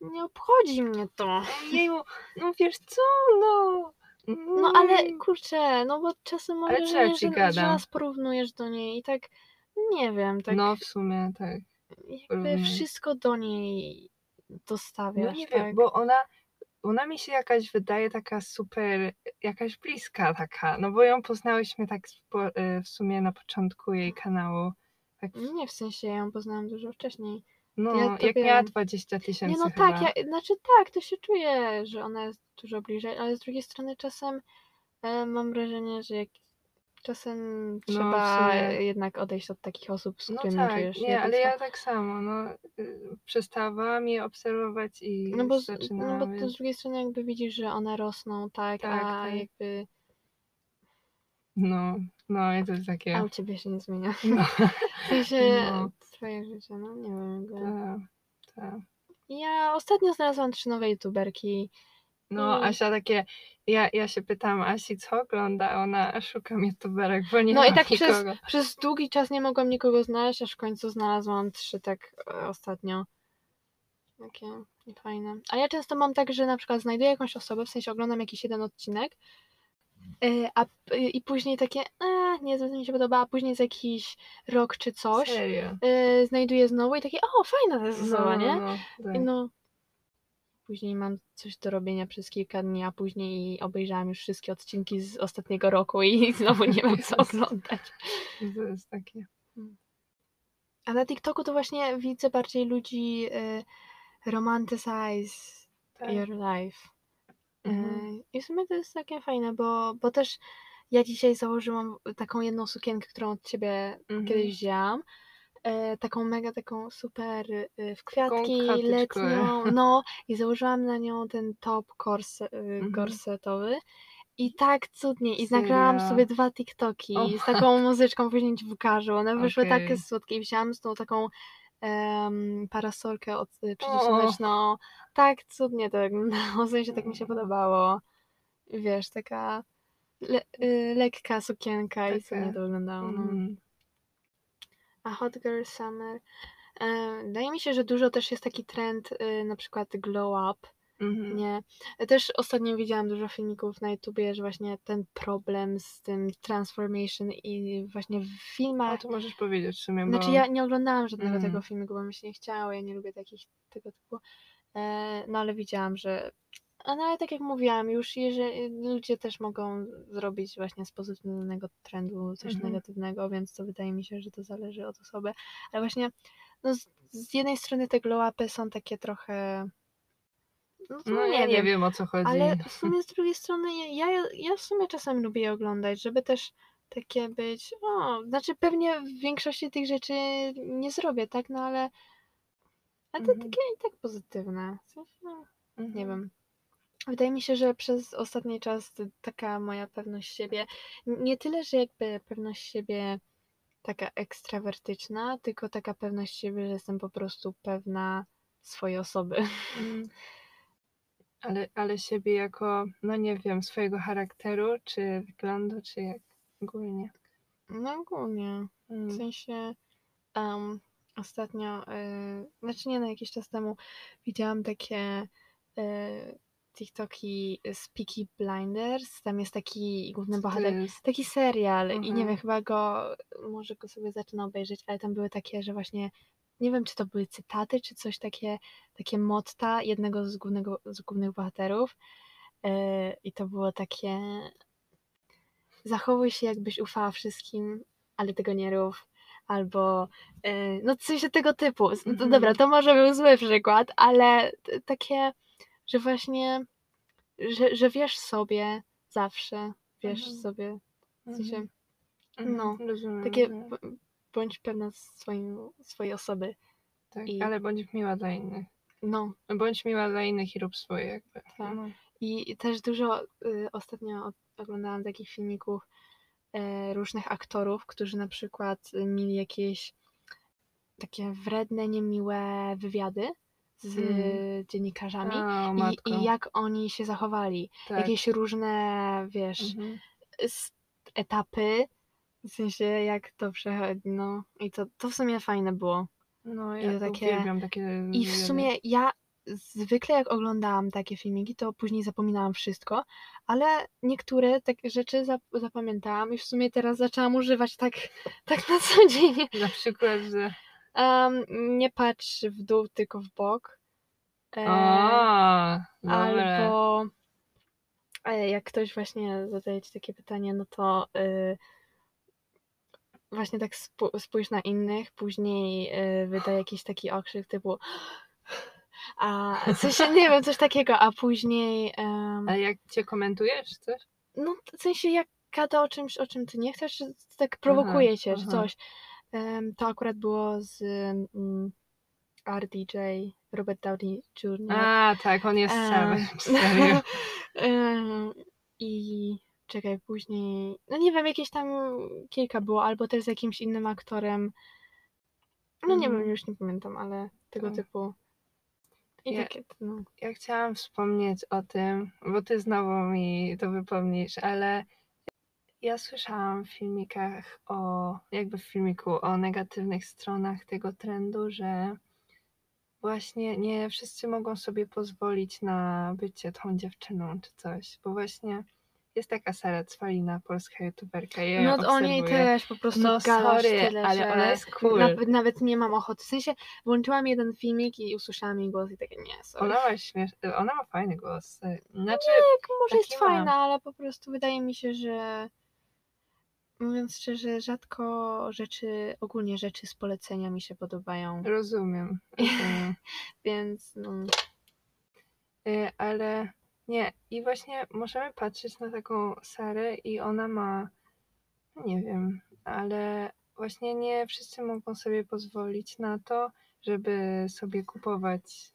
nie obchodzi mnie to. Jeju, no wiesz co, no. No ale Mm. kurczę, no bo czasem mam Ale wrażenie, że, że nas porównujesz do niej i tak, nie wiem, tak No w sumie tak. jakby porównuję. wszystko do niej dostawiasz, No nie tak? wiem, bo ona, ona mi się jakaś wydaje taka super, jakaś bliska taka, no bo ją poznałyśmy tak y, w sumie na początku jej kanału. Tak, Nie, w sensie ja ją poznałam dużo wcześniej. No, ja jak wiem. miała 20 tysięcy Nie no chyba. tak, ja, znaczy tak, to się czuje, że ona jest dużo bliżej, ale z drugiej strony czasem e, mam wrażenie, że jak czasem No, trzeba jednak odejść od takich osób, z No którymi tak, czujesz się nie, ale ja tak samo, no, y, przestawałam je obserwować i No bo, zaczynałam, no bo więc- z drugiej strony jakby widzisz, że one rosną, tak, Tak, a tak. jakby no, no i to jest takie, a u ciebie się nie zmienia. no, [LAUGHS] W sensie [LAUGHS] No. Twoje życie, no nie wiem. Tak, tak. Ja ostatnio znalazłam trzy nowe youtuberki. No, I- Asia takie, ja, ja się pytam Asi, co ogląda? Ona szukam youtuberek, bo nie No ma i tak przez, nikogo. przez długi czas nie mogłam nikogo znaleźć, aż w końcu znalazłam trzy tak e, ostatnio. Takie niefajne. Ale ja często mam tak, że na przykład znajduję jakąś osobę, w sensie oglądam jakiś jeden odcinek a, p- i później takie, e, nie, to mi się podoba, a później za jakiś rok czy coś Serio. e, znajduję znowu i takie, o, fajna ta osoba, nie? no, tak. I no. Później mam coś do robienia przez kilka dni, a później obejrzałam już wszystkie odcinki z ostatniego roku i [LAUGHS] znowu nie mam co oglądać. To jest takie. A na TikToku to właśnie widzę bardziej ludzi y, romanticize Tak. your life. Mhm. I w sumie to jest takie fajne, bo, bo też ja dzisiaj założyłam taką jedną sukienkę, którą od ciebie Mhm. kiedyś wzięłam. E, taką mega, taką super y, w kwiatki, letnią, [LAUGHS] no i założyłam na nią ten top korse, y, Mhm. gorsetowy i tak cudnie i nagrałam sobie dwa TikToki O z [LAUGHS] taką muzyczką, później ci pokażę, one wyszły takie Okej. słodkie i wzięłam z tą taką em, parasolkę od, y, O. przeciwsłoneczną, tak cudnie to wyglądało, w sensie tak mi się podobało, wiesz, taka le, y, lekka sukienka i Taka, cudnie to wyglądało, no. Mhm. A Hot Girl Summer. E, Wydaje mi się, że dużo też jest taki trend, y, na przykład glow up, Mhm. nie? Też ostatnio widziałam dużo filmików na YouTubie, że właśnie ten problem z tym transformation i właśnie w A filmach. to możesz powiedzieć w sumie, bo... Znaczy ja nie oglądałam żadnego Mhm. tego filmiku, bo mi się nie chciało, ja nie lubię takich tego typu. E, No ale widziałam, że a no ale tak jak mówiłam, już jeżeli ludzie też mogą zrobić właśnie z pozytywnego trendu coś Mhm. negatywnego, więc to wydaje mi się, że to zależy od osoby. Ale właśnie no z, z jednej strony te glow upy są takie trochę no, No nie, ja wiem, nie wiem o co chodzi. ale w sumie z drugiej strony ja, ja, w sumie czasem lubię oglądać, żeby też takie być, o, znaczy pewnie w większości tych rzeczy nie zrobię, tak, no ale ale to Mhm. takie i tak pozytywne. No, Mhm. nie wiem. Wydaje mi się, że przez ostatni czas taka moja pewność siebie, nie tyle, że jakby pewność siebie taka ekstrawertyczna, tylko taka pewność siebie, że jestem po prostu pewna swojej osoby. Mm. [LAUGHS] Ale, ale siebie jako, no nie wiem, swojego charakteru, czy wyglądu, czy jak ogólnie. No ogólnie. W Mm. sensie em, ostatnio, y, znaczy nie no, jakiś czas temu widziałam takie y, TikToki z Peaky Blinders. Tam jest taki główny bohater. Taki serial i nie Mhm. wiem, chyba go, może go sobie zaczyna obejrzeć, ale tam były takie, że właśnie, nie wiem, czy to były cytaty, czy coś takie, takie motta jednego z, głównego, z głównych bohaterów Yy, i to było takie zachowuj się jakbyś ufała wszystkim, ale tego nie rób. Albo, yy, no coś tego typu. No to Mhm. dobra, to może był zły przykład, ale takie, że właśnie, że, że wiesz sobie zawsze, wiesz Mhm. sobie, w sensie, Mhm. no, rozumiem, takie b- bądź pewna swoim, swojej osoby. Tak, i- ale bądź miła dla innych. No, Bądź miła dla innych i rób swoje jakby. Tak. No. i też dużo y, ostatnio oglądałam takich filmików e, różnych aktorów, którzy na przykład y, mieli jakieś takie wredne, niemiłe wywiady z Mm. dziennikarzami o i, i jak oni się zachowali. tak. Jakieś różne, wiesz, Mhm. etapy, w sensie jak to przechodzi, no i to, to w sumie fajne było. No, I ja to takie- takie I w sumie ja zwykle jak oglądałam takie filmiki, to później zapominałam wszystko, ale niektóre takie rzeczy zap- zapamiętałam i w sumie teraz zaczęłam używać tak, [LAUGHS] tak na co dzień. Na przykład, że... Em, nie patrz w dół, tylko w bok. E, O, albo e, jak ktoś właśnie zadaje ci takie pytanie, no to y, właśnie tak spó- spójrz na innych, później y, wydaje jakiś taki okrzyk typu a sensie, nie wiem, coś takiego, a później em, A jak cię komentujesz, coś? no w sensie jak gada o czymś, o czym ty nie chcesz, czy tak prowokuje cię, czy aha. coś. Em, to akurat było z mm, RDJ, Robert Downey Jr. A, tak, on jest Em, cały. [LAUGHS] Serio. [LAUGHS] Em, I czekaj, później, no nie wiem, jakieś tam kilka było, albo też z jakimś innym aktorem. No nie Mhm. wiem, już nie pamiętam, ale tego Tak. typu. I Ja- takie, no. Ja chciałam wspomnieć o tym, bo ty znowu mi to wypomnisz, ale ja słyszałam w filmikach o, jakby w filmiku o negatywnych stronach tego trendu, że właśnie nie wszyscy mogą sobie pozwolić na bycie tą dziewczyną czy coś, bo właśnie jest taka Sara Cwalina, polska youtuberka, ja No o niej też po prostu No gadasz sorry, tyle, ale ona jest cool. nawet, nawet nie mam ochoty. W sensie włączyłam jeden filmik i usłyszałam jej głos i takie nie, sorry. Ona ma śmiesz... ona ma fajny głos. Znaczy, Tak, może jest fajna, ale po prostu wydaje mi się, że mówiąc szczerze, rzadko rzeczy, ogólnie rzeczy z polecenia mi się podobają, rozumiem. [LAUGHS] rozumiem. więc no, Y, ale nie, i właśnie możemy patrzeć na taką Sarę i ona ma, no nie wiem, ale właśnie nie wszyscy mogą sobie pozwolić na to, żeby sobie kupować,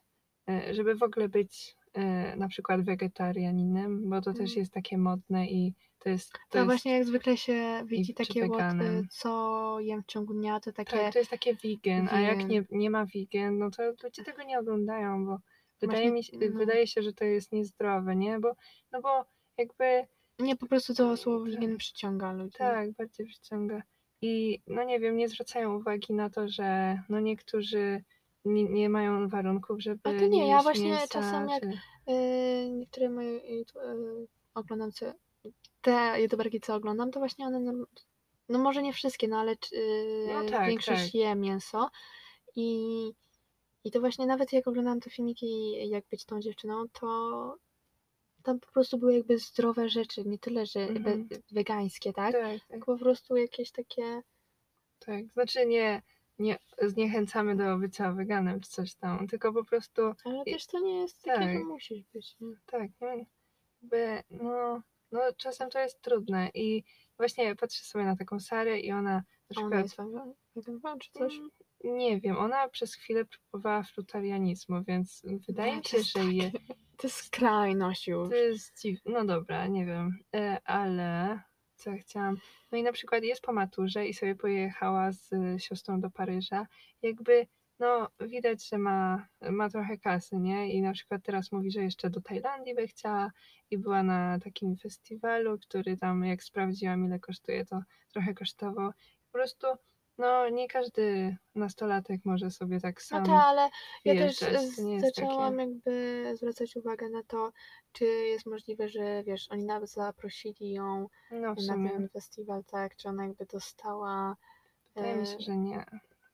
y, żeby w ogóle być y, na przykład wegetarianinem, bo to też Mm. jest takie modne i to jest, to to jest właśnie jak zwykle się widzi takie łot, weganem. co jem w ciągu dnia, to takie tak, to jest takie vegan, a jak nie, nie ma vegan, no to ludzie tego nie oglądają, bo wydaje mi się, no. wydaje się, że to jest niezdrowe, nie? Bo, no bo jakby nie po prostu to słowo vegan przyciąga ludzi. tak, bardziej przyciąga. I no nie wiem, nie zwracają uwagi na to, że no niektórzy nie, nie mają warunków, żeby A to nie, ja jeść właśnie mięsa, czasem jak- czy... Yy, niektóre moje yy, oglądam co, te youtuberki co oglądam, to właśnie one, norm- no może nie wszystkie, no ale yy, No tak, większość tak. je mięso i, i to właśnie nawet jak oglądam te filmiki jak być tą dziewczyną, to tam po prostu były jakby zdrowe rzeczy, nie tyle, że Mhm. we, wegańskie, tak? Tak, tak, po prostu jakieś takie, tak. Znaczy nie, nie zniechęcamy do bycia weganem czy coś tam, tylko po prostu ale też to nie jest takie, że tak. musisz być, nie? Tak, no, jakby, no, no czasem to jest trudne i właśnie patrzę sobie na taką Sarę i ona na A przykład, Ona jest wegan czy coś? Nie wiem, ona przez chwilę próbowała frutarianizmu, więc wydaje mi się, że je, To jest skrajność już. to jest dziwne, no dobra, nie wiem, e, ale co ja chciałam, no i na przykład jest po maturze i sobie pojechała z siostrą do Paryża, jakby no widać, że ma, ma trochę kasy, nie? I na przykład teraz mówi, że jeszcze do Tajlandii by chciała i była na takim festiwalu, który tam jak sprawdziłam ile kosztuje, to trochę kosztował. Po prostu no nie każdy nastolatek może sobie tak No sam tak, ale ja też zaczęłam takie... jakby zwracać uwagę na to, czy jest możliwe, że wiesz, oni nawet zaprosili ją No na ten festiwal, tak, czy ona jakby dostała. wydaje mi e, się, że nie.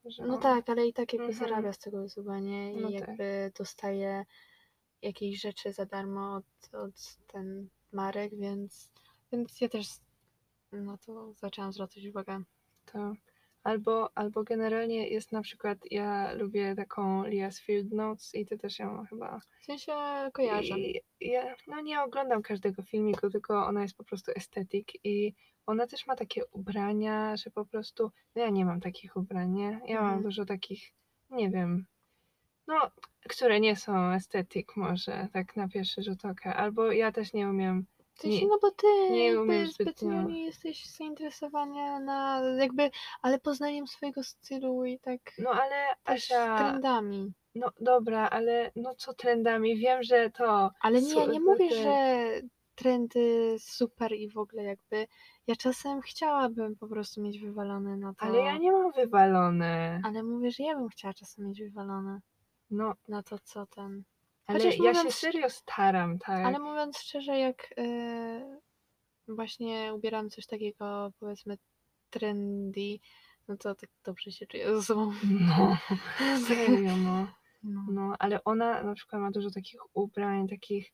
Że No on- tak, ale i tak jakby Mhm. zarabia z tego YouTube'a, nie? I No tak. jakby dostaje jakieś rzeczy za darmo od, od ten marek, więc, więc ja też na to zaczęłam zwracać uwagę. To. Albo, albo generalnie jest na przykład, ja lubię taką Lia's Field Notes i ty też ją chyba. W sensie kojarzę. I ja no nie oglądam każdego filmiku, tylko ona jest po prostu estetyk i ona też ma takie ubrania, że po prostu. No ja nie mam takich ubrań, nie? Ja mam Mhm. dużo takich, nie wiem, no, które nie są estetyk może, tak na pierwszy rzut oka. Albo ja też nie umiem. W sensie, nie- no bo ty nie jakby zbytnio nie jesteś zainteresowania na jakby, ale poznaniem swojego stylu i tak No ale też Asia, trendami. no dobra, ale no co trendami? Wiem, że to. Ale nie, Su- nie mówię, te- że trendy super i w ogóle jakby. Ja czasem chciałabym po prostu mieć wywalone na to. Ale ja nie mam wywalone. Ale mówię, że ja bym chciała czasem mieć wywalone No, na to, co ten. Ale Chociaż ja się mówiąc- serio staram, tak. Ale mówiąc szczerze, jak y, właśnie ubieram coś takiego, powiedzmy, trendy, no to tak dobrze się czuję ze sobą. No, [LAUGHS] serio, no. No. No, ale ona na przykład ma dużo takich ubrań, takich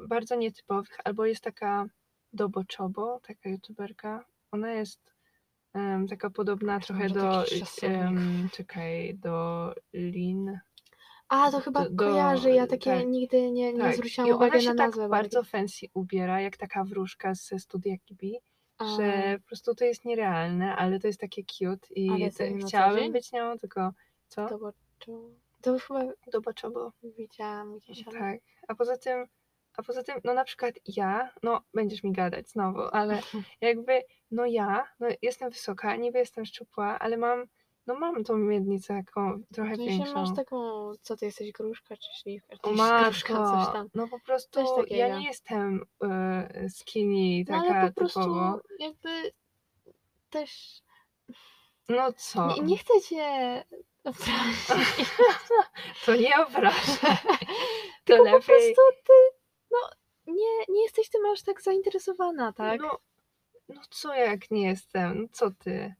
bardzo nietypowych, albo jest taka Dobo Chobo, taka youtuberka. Ona jest em, taka podobna trochę do, em, czekaj, do Lin. A, to chyba Do- kojarzę, ja takie tak. nigdy nie, nie Tak. zwróciłam I ona uwagi się na tak nazwę. bardzo fancy ubiera, jak taka wróżka ze studia Kibi, A, że po prostu to jest nierealne, ale to jest takie cute i te, chciałabym być nią, tylko co? Bo, to, chyba Dobo Chobo. widziałam gdzieś. Tak. A poza tym, a poza tym, no na przykład ja, no będziesz mi gadać znowu, ale [LAUGHS] jakby, no ja, no jestem wysoka, niby jestem szczupła, ale mam, no mam tą miednicę taką trochę sensie większą. masz taką, co ty jesteś, gruszka czy śliwka? Czy matko, gruszka, coś tam. no po prostu ja nie jestem y, skinny, No taka ale po prostu typowo. jakby też... No co? Nie, nie chcę cię obrazić. [LAUGHS] To nie obrażaj. [LAUGHS] To Tylko po lepiej. prostu ty, no nie, nie jesteś tym aż tak zainteresowana, tak? No, no co jak nie jestem? No co ty?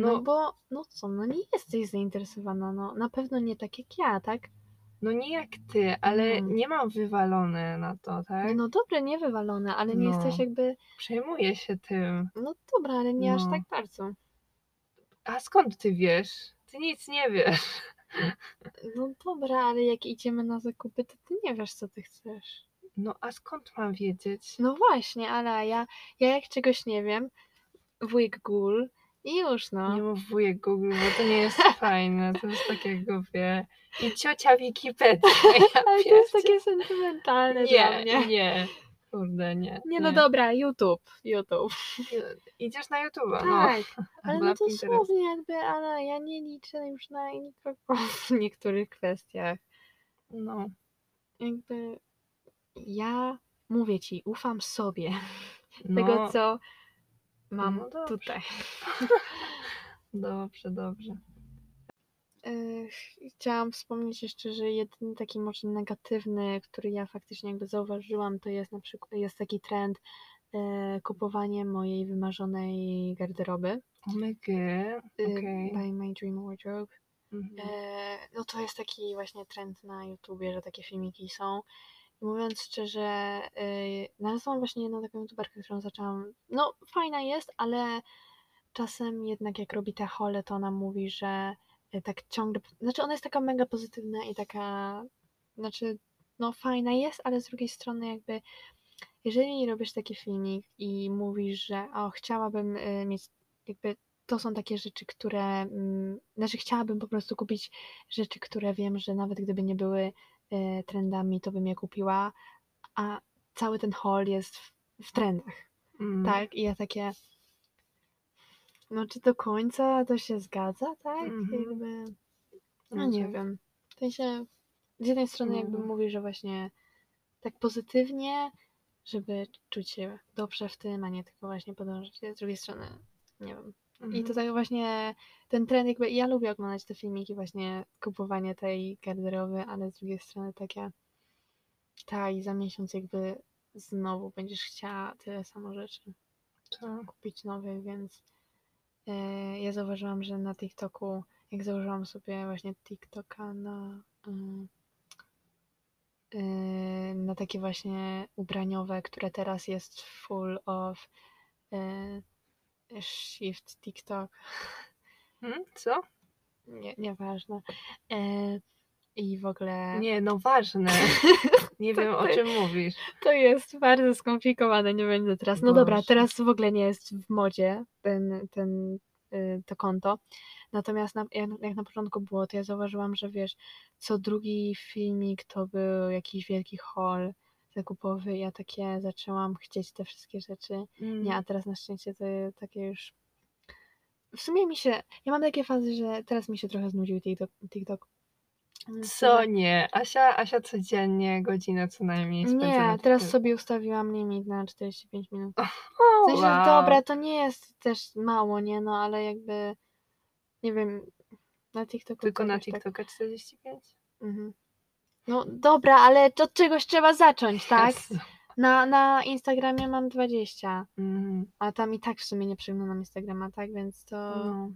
No, No, bo, no co, no nie jesteś zainteresowana, no na pewno nie tak jak ja, tak? no nie jak ty, ale Mm. nie mam wywalone na to, tak? No dobre, nie wywalone, ale nie No. jesteś jakby, Przejmuję się tym. no dobra, ale nie aż No. tak bardzo. A skąd ty wiesz? Ty nic nie wiesz. [LAUGHS] No dobra, ale jak idziemy na zakupy, to ty nie wiesz, co ty chcesz. No a skąd mam wiedzieć? No właśnie, ale ja, ja jak czegoś nie wiem, wujek gul i już no. Nie mów wujek Google, bo to nie jest [LAUGHS] fajne. To jest tak go wie. I ciocia Wikipedia. Ja [LAUGHS] ale to jest takie sentymentalne dla Nie, mnie. nie. Kurde, nie. Nie no dobra, YouTube, YouTube. Idziesz na YouTube, no. Tak, [LAUGHS] ale Albo no to słownie jakby, ale ja nie liczę już na nikogo w niektórych kwestiach. No. Jakby ja mówię ci, ufam sobie. no. Tego, co mam No dobrze. tutaj. [LAUGHS] Dobrze, dobrze. Yy, Chciałam wspomnieć jeszcze, że jedyny taki może negatywny, który ja faktycznie jakby zauważyłam, to jest na przykład jest taki trend e, kupowanie mojej wymarzonej garderoby Omega, e, okej. by My Dream Wardrobe. Mhm. E, no to jest taki właśnie trend na YouTubie, że takie filmiki są. Mówiąc szczerze, e, znalazłam właśnie jedną taką youtuberkę, którą zaczęłam. No, fajna jest, ale czasem jednak jak robi te hole, to ona mówi, że e, tak ciągle. Znaczy, ona jest taka mega pozytywna i taka. Znaczy, no fajna jest, ale z drugiej strony, jakby. Jeżeli robisz taki filmik i mówisz, że o, chciałabym e, mieć jakby to są takie rzeczy, które. Mm, znaczy, chciałabym po prostu kupić rzeczy, które wiem, że nawet gdyby nie były trendami, to bym je kupiła, a cały ten haul jest w, w trendach, Mm. tak? I ja takie. No, czy do końca to się zgadza, tak? Mhm. Jakby. nie tak. wiem. W sensie, z jednej strony jakby Mm. mówi, że właśnie tak pozytywnie, żeby czuć się dobrze w tym, a nie tylko właśnie podążać. Z drugiej strony, nie wiem. I Mhm. to tak właśnie ten trend, jakby ja lubię oglądać te filmiki, właśnie kupowanie tej garderoby, ale z drugiej strony takie, ta i za miesiąc jakby znowu będziesz chciała tyle samo rzeczy Tak. kupić nowych, więc e, ja zauważyłam, że na TikToku, jak założyłam sobie właśnie TikToka na mm, e, na takie właśnie ubraniowe, które teraz jest full of e, shift TikTok, Hmm? Co? nie, nieważne. E, I w ogóle Nie, no ważne. [LAUGHS] Nie wiem, o czym mówisz. to jest bardzo skomplikowane, nie będę teraz. No dobra, Boże. teraz w ogóle nie jest w modzie ten, ten, y, to konto. Natomiast na, jak, jak na początku było, to ja zauważyłam, że wiesz, co drugi filmik to był jakiś wielki haul zakupowy. Ja takie zaczęłam chcieć te wszystkie rzeczy. Mm. Nie, a teraz na szczęście to takie już. W sumie mi się. Ja mam takie fazy, że teraz mi się trochę znudził TikTok. TikTok. Więc Co nie? Asia, Asia codziennie godzinę co najmniej Nie, teraz sobie ustawiłam limit na 45 minut. W sensie, wow. dobra, to nie jest też mało, nie? No ale jakby. Nie wiem. Na TikToku. Tylko na tak- TikToka 45? Mhm. No dobra, ale od czegoś trzeba zacząć, tak? Na, na Instagramie mam 20, Mm, a tam i tak w sumie nie przeglądam Instagrama, tak? Więc to. no.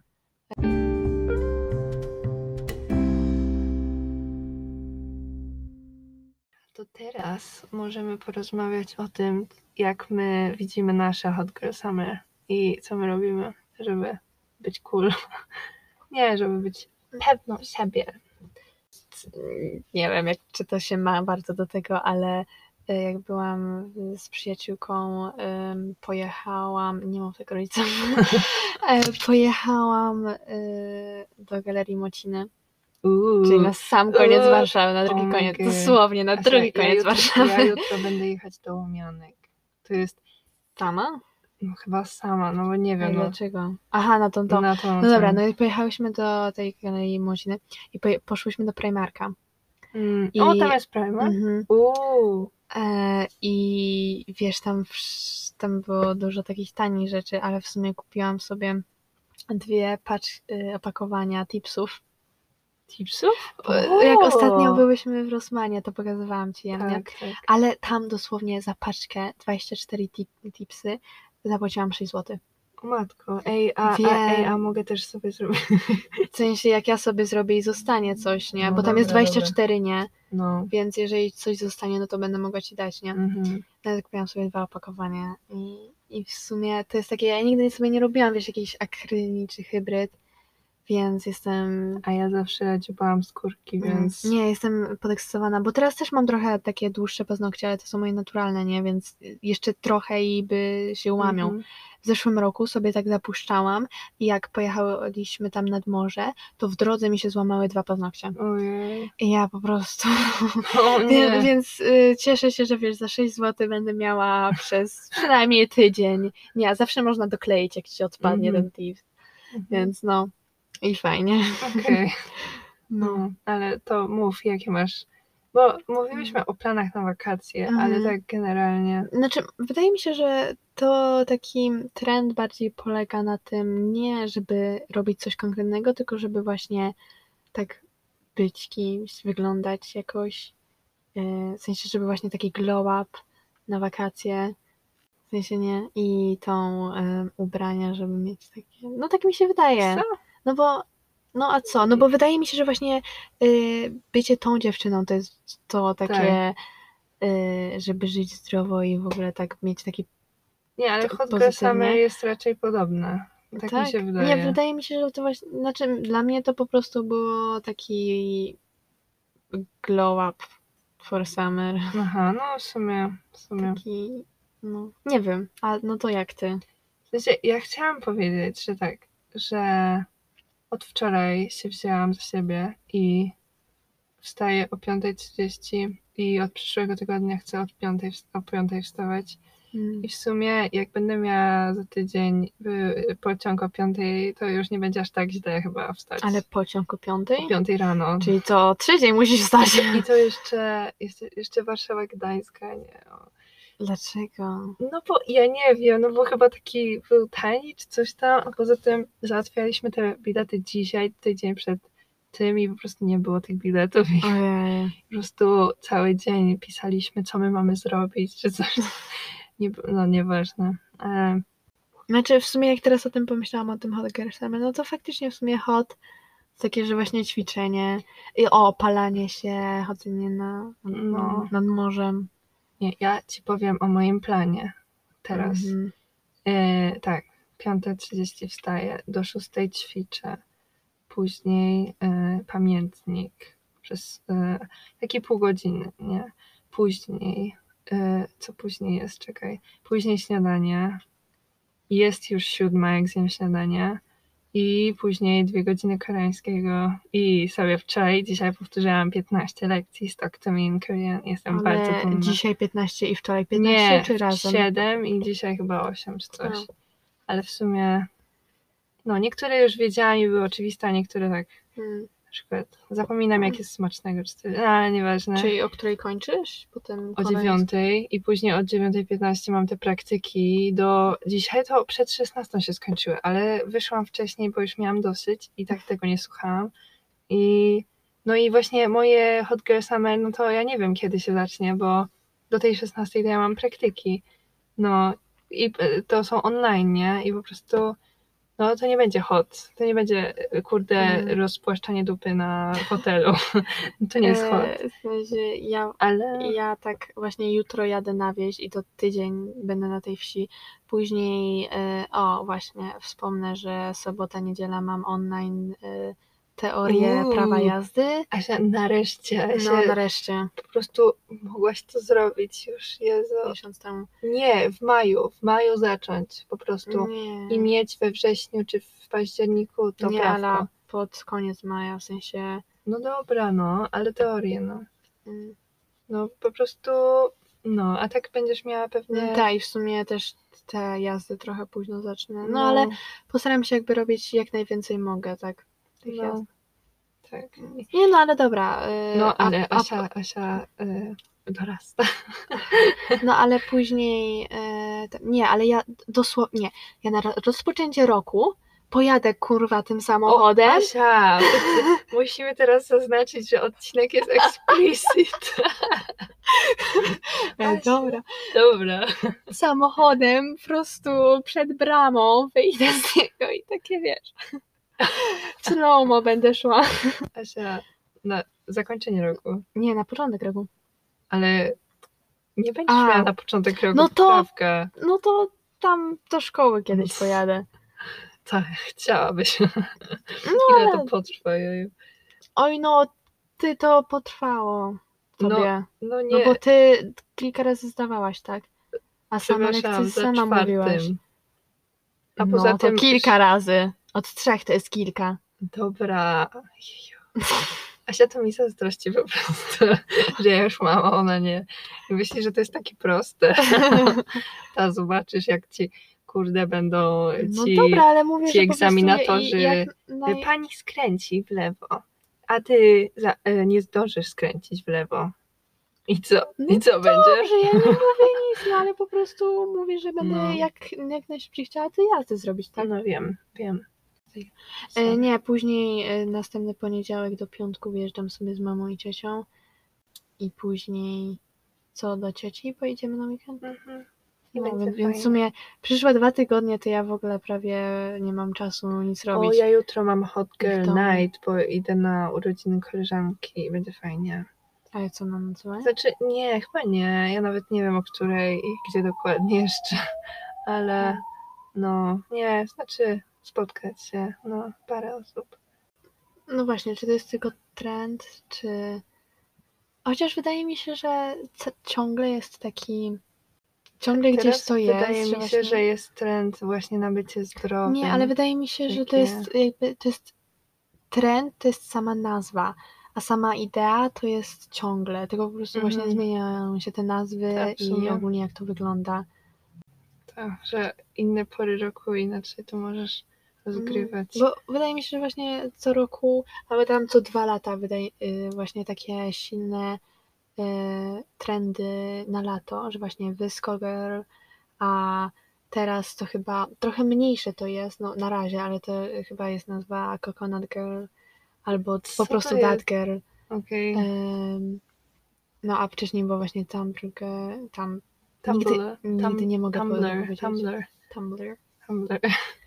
To teraz możemy porozmawiać o tym, jak my widzimy nasze Hot Girl Summer i co my robimy, żeby być cool. [LAUGHS] Nie, żeby być pewną siebie. Nie wiem, jak, czy to się ma bardzo do tego, ale e, jak byłam z przyjaciółką, pojechałam, nie mam tego rodziców, [LAUGHS] pojechałam e, do Galerii Mociny, Uuu. czyli na sam koniec Uuu. Warszawy, na drugi Oh koniec, God. dosłownie na Asia, drugi ja koniec jutro, Warszawy. Ja jutro będę jechać do Łomianek. To jest Sama? No, chyba sama, no bo nie wiem. No, dlaczego? Aha, na tą to. na to, No dobra, no i pojechałyśmy do tej Galerii Mociny i poje, poszłyśmy do Primarka. Mm. i- O, tam jest Prima? Mhm. Uuu. E, I wiesz, tam, tam było dużo takich tanich rzeczy, ale w sumie kupiłam sobie dwie pacz, y, opakowania tipsów. Tipsów? E, Jak O! ostatnio byłyśmy w Rosmanie, to pokazywałam ci je? Tak, tak. Ale tam dosłownie za paczkę 24 tip, tipsy zapłaciłam 6 zł. O matko. Ej a, a, ej, a mogę też sobie zrobić. W sensie, jak ja sobie zrobię i zostanie coś, nie? No Bo tam jest dobra, 24, nie? No. Więc jeżeli coś zostanie, no to będę mogła ci dać, nie? Mhm. Ja kupiłam sobie dwa opakowania i, i w sumie to jest takie, ja nigdy sobie nie robiłam, wiesz, jakiś akryli czy hybryd, więc jestem... A ja zawsze dziubałam skórki, więc. Nie, jestem podekscytowana, bo teraz też mam trochę takie dłuższe paznokcie, ale to są moje naturalne, nie? Więc jeszcze trochę i by się łamią. Mhm. W zeszłym roku sobie tak zapuszczałam i jak pojechałyśmy tam nad morze, to w drodze mi się złamały dwa paznokcie. Ojej. I ja po prostu... [LAUGHS] O nie. więc y, cieszę się, że wiesz, za 6 zł będę miała przez przynajmniej tydzień. Nie, a zawsze można dokleić, jak ci odpadnie Mhm. ten tip. Mhm. Więc no, i fajnie. Okej. [LAUGHS] No, ale to mów, jakie masz. Bo mówiłyśmy o planach na wakacje, Mhm. ale tak generalnie. Znaczy, wydaje mi się, że to taki trend bardziej polega na tym, nie żeby robić coś konkretnego, tylko żeby właśnie tak być kimś, wyglądać jakoś. y, W sensie, żeby właśnie taki glow up na wakacje. W sensie nie. I tą y, ubrania, żeby mieć takie. No tak mi się wydaje. Co? No bo, no a co? No bo wydaje mi się, że właśnie y, bycie tą dziewczyną to jest to takie, y, żeby żyć zdrowo i w ogóle tak mieć taki. Nie, ale pozytywnie. Summer jest raczej podobne. Tak, mi się wydaje. Nie, wydaje mi się, że to właśnie, znaczy dla mnie to po prostu było taki glow up for summer. Aha, no w sumie, w sumie. Taki, no, nie wiem, a no to jak ty? W sensie, ja chciałam powiedzieć, że tak, że od wczoraj się wzięłam za siebie i wstaję o 5.30 i od przyszłego tygodnia chcę od 5, o 5 wstawać Mm. I w sumie, jak będę miała za tydzień y, pociąg o piątej, to już nie będzie aż tak źle chyba wstać. Ale pociąg o piątej? o piątej rano. Czyli co, o trzeciej musisz wstać. I to jeszcze, jeszcze, jeszcze Warszawa Gdańska, nie. O. Dlaczego? No bo ja nie wiem, no bo chyba taki był tani czy coś tam, a poza tym załatwialiśmy te bilety dzisiaj, tydzień przed tym i po prostu nie było tych biletów i Ojej. po prostu cały dzień pisaliśmy, co my mamy zrobić, czy coś. [LAUGHS] Nie, no nieważne. E, Znaczy w sumie jak teraz o tym pomyślałam, o tym hot girl summer, no to faktycznie w sumie hot takie, że właśnie ćwiczenie i o, opalanie się, chodzenie na, no. nad morzem. Nie, ja ci powiem o moim planie teraz. Mhm. E, tak, 5.30 wstaję, do 6.00 ćwiczę, później e, pamiętnik przez e, takie pół godziny, nie? Później, co później jest, czekaj, później śniadanie, jest już siódma, jak zjem śniadanie i później dwie godziny koreańskiego i sobie wczoraj, dzisiaj powtórzyłam 15 lekcji Stock to Mean Korean, jestem bardzo Ale dumna. dzisiaj 15 i wczoraj 15 Nie, czy razem? 7 i dzisiaj chyba 8 czy coś. A. Ale w sumie, no niektóre już wiedziałam i były oczywiste, a niektóre tak, Hmm. Przykład zapominam jak jest smacznego, czy no, ale nieważne. Czyli o której kończysz? Potem o? 9 i później od 9.15 mam te praktyki do dzisiaj to przed 16 się skończyły, ale wyszłam wcześniej, bo już miałam dosyć i tak tego nie słuchałam. I no i właśnie moje Hot Girl Summer, no to ja nie wiem kiedy się zacznie, bo do tej 16 to ja mam praktyki. No i e, to są online, nie? I po prostu no to nie będzie hot. To nie będzie e, kurde Mm. rozpłaszczanie dupy na fotelu. [LAUGHS] to nie jest hot. E, w sensie ja, Ale ja tak właśnie jutro jadę na wieś i to tydzień będę na tej wsi. Później, e, o właśnie, wspomnę, że sobota, niedziela mam online e, teorię Uuu. prawa jazdy. Asia, nareszcie, Asia, No nareszcie, po prostu mogłaś to zrobić już, Jezu. miesiąc temu. Nie, w maju, w maju zacząć po prostu. Nie, I mieć we wrześniu czy w październiku to nie prawko. ale pod koniec maja, w sensie... No dobra, no, ale teorię, no. mm, No po prostu, no, a tak będziesz miała pewnie... Tak, i w sumie też te jazdy trochę późno zacznę. No, no ale postaram się jakby robić jak najwięcej mogę, tak. Tych No, jazd. tak. Nie no, ale dobra. y, No, ale a- Asia, Asia y, dorasta. No ale później. t- nie, ale ja dosłownie. Nie, ja na ro- rozpoczęcie roku pojadę kurwa tym samochodem. Asia, [LAUGHS] musimy teraz zaznaczyć, że odcinek jest explicit. [LAUGHS] E, Asia. dobra. Dobra. Samochodem po prostu przed bramą wyjdę z niego i takie wiesz. Slow będę szła. Asia, na zakończenie roku. Nie, na początek roku. Ale nie będziesz A. miała na początek roku No to-. No to tam do szkoły kiedyś [LAUGHS] pojadę. Tak, chciałabyś. [LAUGHS] No Ile to potrwa, jeju. Oj no, ty to potrwało. No, Tobie. No nie, No bo ty kilka razy zdawałaś, tak? A sama lekcje sama mówiłaś. czwartym. A no, poza to tym- kilka razy. Od trzech to jest kilka. Dobra. Asia to mi zazdrości po prostu, [LAUGHS] że ja już mam, a ona nie. I myśli, że to jest takie proste. [LAUGHS] A zobaczysz, jak ci kurde będą No ci dobra, ale mówię, ci egzaminatorzy- i- jak naj... pani skręci w lewo, a ty za, e, nie zdążysz skręcić w lewo. I co? I No co będzie? Dobrze, ja nie mówię [LAUGHS] nic, no ale po prostu mówię, że będę No. jak, jak najszybciej chciała te jazdy zrobić, tak? No wiem, wiem. E, nie, później e, następny poniedziałek do piątku wyjeżdżam sobie z mamą i ciocią. I później co do cioci pojedziemy na weekend? Mhm. I No, będzie więc, więc w sumie przyszłe dwa tygodnie to ja w ogóle prawie nie mam czasu nic O, robić. ja jutro mam Hot w Girl domu. Night, bo idę na urodziny koleżanki i będzie fajnie. A co mam nazywać? Znaczy, nie, chyba nie. Ja nawet nie wiem o której i gdzie dokładnie [LAUGHS] jeszcze, ale no, nie, znaczy spotkać się, no, parę osób. No właśnie, czy to jest tylko trend, czy... Chociaż wydaje mi się, że ciągle jest taki... Ciągle gdzieś Teraz to jest. Wydaje mi się, właśnie- że jest trend właśnie na bycie zdrowym. Nie, ale wydaje mi się, że to Takie- jest jakby, to jest trend, to jest sama nazwa, a sama idea to jest ciągle, tylko po prostu właśnie Mhm. zmieniają się te nazwy Tak, i ogólnie jak to wygląda. tak, że inne pory roku inaczej to możesz rozgrywać. Bo wydaje mi się, że właśnie co roku, ale tam co dwa lata wydaje y, właśnie takie silne y, trendy na lato, że właśnie Visco Girl, a teraz to chyba trochę mniejsze to jest, no na razie, ale to chyba jest nazwa Coconut Girl albo Co po prostu? That Girl. Okej. Ym, no a wcześniej było właśnie Tumblr, tam nigdy, Tumblr. nigdy Tum- nie mogę Tumblr. powiedzieć. Tumblr. Tumblr. Tumblr. [LAUGHS]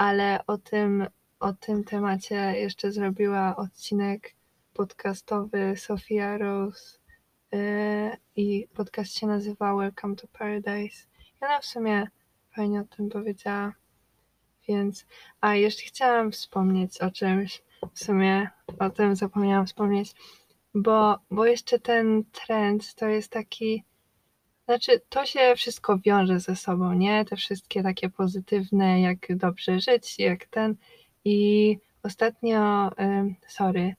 Ale o tym, o tym temacie jeszcze zrobiła odcinek podcastowy Sofia Rose yy, i podcast się nazywa Welcome to Paradise. I ona w sumie fajnie o tym powiedziała. Więc, a jeszcze chciałam wspomnieć o czymś, w sumie o tym zapomniałam wspomnieć, bo, bo jeszcze ten trend to jest taki, znaczy to się wszystko wiąże ze sobą, nie? Te wszystkie takie pozytywne, jak dobrze żyć, jak ten. I ostatnio, sorry,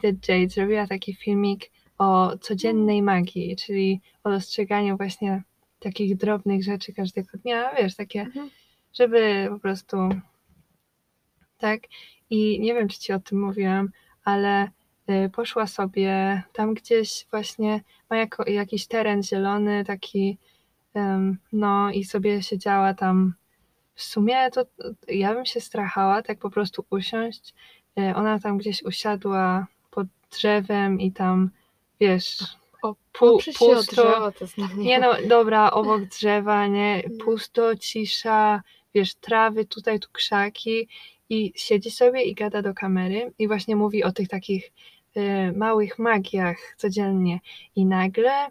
the Jade zrobiła taki filmik o codziennej magii, czyli o dostrzeganiu właśnie takich drobnych rzeczy każdego dnia, wiesz, takie Mhm. żeby po prostu tak. I nie wiem, czy ci o tym mówiłam, ale poszła sobie tam gdzieś właśnie, ma jako, jakiś teren zielony, taki, no i sobie siedziała tam. W sumie to ja bym się strachała tak po prostu usiąść. Y, Ona tam gdzieś usiadła pod drzewem i tam, wiesz, O, pu- pusto. drzewo, to mnie. Nie no, dobra, obok drzewa, nie, pusto, cisza, wiesz, trawy, tutaj tu krzaki i siedzi sobie i gada do kamery i właśnie mówi o tych takich y, małych magiach codziennie i nagle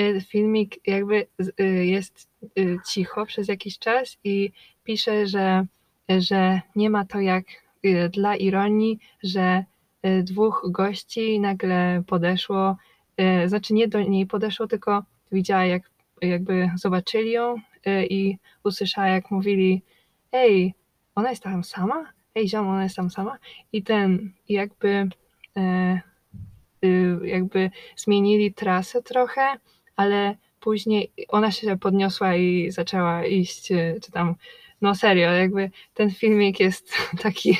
y, filmik jakby y, jest y, cicho przez jakiś czas i pisze, że, że nie ma to jak y, dla ironii, że y, dwóch gości nagle podeszło znaczy nie do niej podeszło, tylko widziała jak jakby zobaczyli ją i usłyszała jak mówili ej, ona jest tam sama? Ej, ziom, ona jest tam sama? I ten, jakby y, jakby zmienili trasę trochę, ale później ona się podniosła i zaczęła iść, e, czy tam, no serio, jakby ten filmik jest [LAUGHS] taki,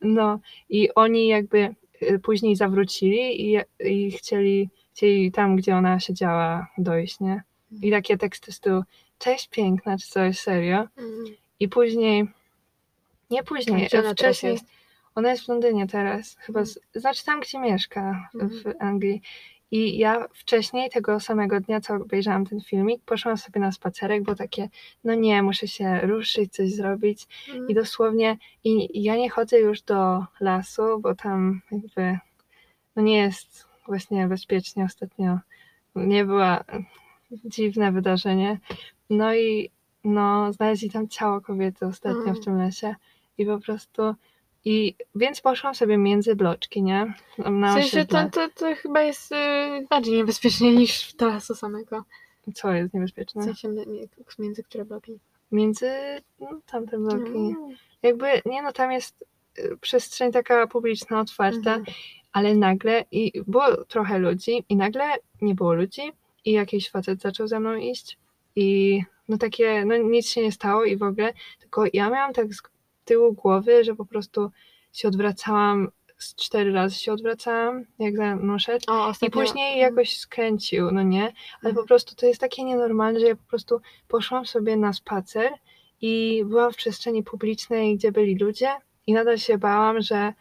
no i oni jakby y, później zawrócili i, i chcieli, chcieli tam, gdzie ona siedziała, dojść, nie? I takie teksty z tyłu, cześć piękna, czy coś, serio. Mm. I później, nie później, teraz wcześniej? Ona jest w Londynie teraz, chyba, z, znaczy tam, gdzie mieszka, w, Mhm. Anglii. I ja wcześniej, tego samego dnia, co obejrzałam ten filmik, poszłam sobie na spacerek, bo takie, no nie, muszę się ruszyć, coś zrobić. Mm. I dosłownie, i, i ja nie chodzę już do lasu, bo tam jakby, no nie jest właśnie bezpiecznie ostatnio. Nie była dziwne wydarzenie. No i no, znaleźli tam ciało kobiety ostatnio Mm. w tym lesie i po prostu i więc poszłam sobie między bloczki, nie? Na W sensie to, to, to chyba jest y, bardziej niebezpiecznie niż do lasu samego. Co jest W niebezpieczne? sensie mi- mi- między które bloki. Między no, tamte bloki. Mm. Jakby, nie no, tam jest y, przestrzeń taka publiczna, otwarta, Mhm. ale nagle i było trochę ludzi i nagle nie było ludzi i jakiś facet zaczął ze mną iść i no takie, no nic się nie stało i w ogóle, tylko ja miałam tak z tyłu głowy, że po prostu się odwracałam, z cztery razy się odwracałam, jak za mną szedł O, i później jakoś skręcił, no nie, ale po Mhm. prostu to jest takie nienormalne, że ja po prostu poszłam sobie na spacer i byłam w przestrzeni publicznej, gdzie byli ludzie i nadal się bałam, że,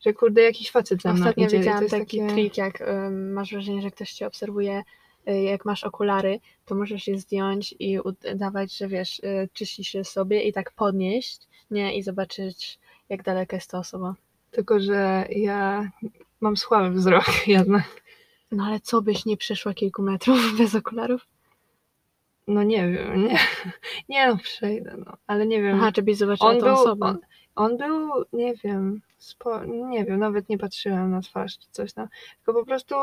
że kurde jakiś facet ze mną Ostatnio idzie. widziałam jest taki takie... trik, jak masz wrażenie, że ktoś cię obserwuje, y, jak masz okulary, to możesz je zdjąć i udawać, że wiesz, y, czyścisz je sobie i tak podnieść, nie, i zobaczyć, jak daleka jest ta osoba. Tylko, że ja mam słaby wzrok [LAUGHS] jednak. No ale co byś nie przeszła kilku metrów [LAUGHS] bez okularów? No nie wiem, nie, [LAUGHS] nie no przejdę, no, ale nie wiem. Aha, czy byś zobaczyła on tą był, osobę? on, on był, nie wiem, spo, nie wiem, nawet nie patrzyłam na twarz czy coś tam, tylko po prostu,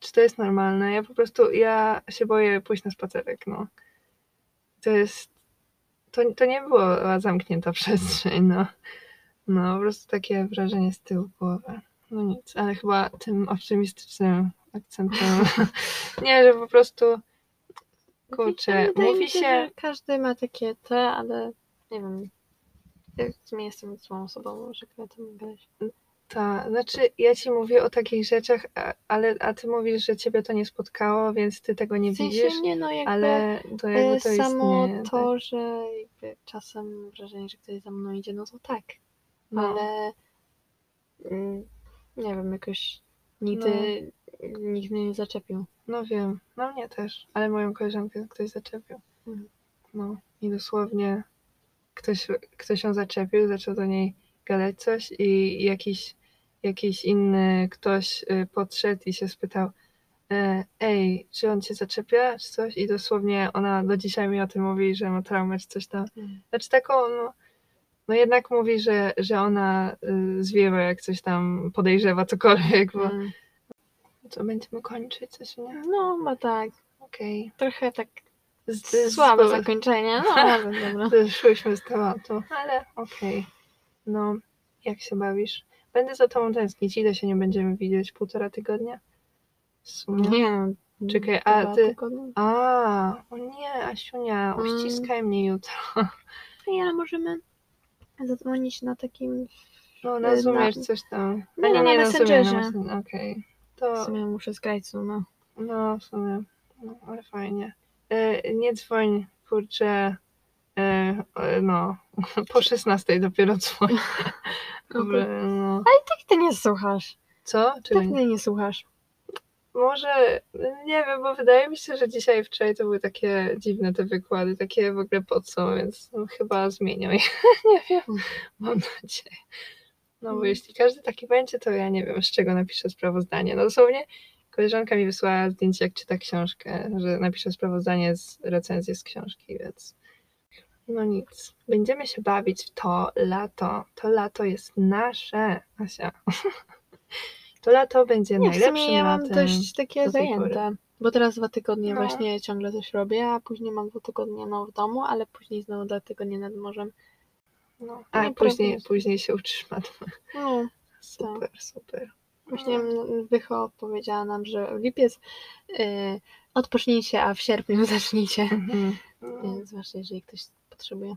czy to jest normalne, ja po prostu, ja się boję pójść na spacerek, no. To jest, to, to nie była zamknięta [LAUGHS] przestrzeń, no. No, po prostu takie wrażenie z tyłu głowy. No nic, ale chyba tym optymistycznym akcentem, [LAUGHS] nie, że po prostu Kurczę, Wydaje mi mówi się... każdy ma takie te, ale nie wiem. Ja w sumie jestem złą osobą, może gadać. Ta, znaczy ja ci mówię o takich rzeczach, a- ale a ty mówisz, że ciebie to nie spotkało, więc ty tego nie W sensie widzisz, nie, no jakby ale to e, jakby to samo istnieje. to, tak. że czasem mam wrażenie, że ktoś za mną idzie, no to tak. No. Ale mm, nie wiem, jakoś nigdy nikt mnie nie zaczepił. No wiem, no mnie też, ale moją koleżankę ktoś zaczepił. Mhm. No i dosłownie ktoś, ktoś ją zaczepił, zaczął do niej gadać coś i jakiś, jakiś inny ktoś y, podszedł i się spytał e, ej, czy on cię zaczepia, czy coś? I dosłownie ona do dzisiaj mi o tym mówi, że ma traumę, czy coś tam. Znaczy taką, no, no jednak mówi, że, że ona y, zwiewa, jak coś tam podejrzewa, cokolwiek, bo Mm. co, będziemy kończyć coś, nie? No, bo tak. Okej. Trochę tak Z- słabe z- zakończenie, no [LAUGHS] ale dobra. Zeszłyśmy z tematu, ale okej. No, jak się bawisz? Będę za tobą tęsknić. Ile się nie będziemy widzieć? Półtora tygodnia? W sumie. Nie. Czekaj, a ty-. A, o nie, Asiunia, Mm. uściskaj mnie jutro. [LAUGHS] Ej, ale możemy zadzwonić na takim... No, Y, na Zoomie na- coś tam. Nie, A no, na Zoomie, Messengerze. Messen- Okej. W To, sumie muszę skrać no. no, w sumie, no, ale fajnie. E, nie dzwoń, kurczę, e, e, no, [LAUGHS] po 16 dopiero dzwoń. [LAUGHS] Dobra, no. Tak ty nie słuchasz. Co? Czego Tak ty nie słuchasz. Może, nie wiem, bo wydaje mi się, że dzisiaj i wczoraj to były takie dziwne te wykłady, takie w ogóle po co, więc no, chyba zmienią je. [LAUGHS] nie wiem, mam nadzieję. No bo Mm. jeśli każdy taki będzie, to ja nie wiem, z czego napiszę sprawozdanie. No dosłownie koleżanka mi wysłała zdjęcie, jak czyta książkę, że napiszę sprawozdanie z recenzji z książki, więc no nic. Będziemy się bawić w to lato. To lato jest nasze, Asia. [LAUGHS] To lato będzie Nie, w najlepszym sumie ja mam dość takie do zajęte. Bo teraz dwa tygodnie No. właśnie ciągle coś robię, a później mam dwa tygodnie no, w domu, ale później znowu dwa tygodnie nad morzem. No, a No, później, prawda. później się uczysz matmy. No, [LAUGHS] Super, super. właśnie mm, Wycho powiedziała nam, że w lipiec y, odpocznijcie, a w sierpniu [LAUGHS] zacznijcie. Mhm. No, Zwłaszcza jeżeli ktoś potrzebuje.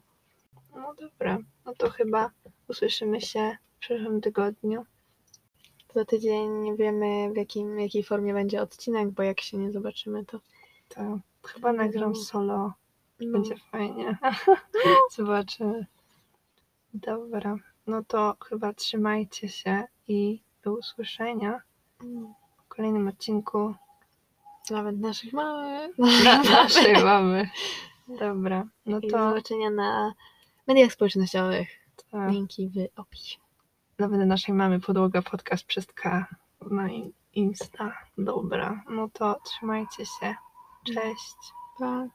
no dobra, no to chyba usłyszymy się w przyszłym tygodniu. Za tydzień nie wiemy w jakim, jakiej formie będzie odcinek, bo jak się nie zobaczymy, to To chyba nagram solo. no, Będzie fajnie. [LAUGHS] [LAUGHS] Zobaczymy. Dobra, no to chyba trzymajcie się i do usłyszenia w kolejnym odcinku nawet naszych małych. [LAUGHS] na naszej [LAUGHS] mamy. Dobra, no I do to zobaczenia na mediach społecznościowych. tak. Linki w opisie. Nawet naszej mamy podłoga podcast przez K na in- Insta. Dobra, no to trzymajcie się. Cześć. Pa.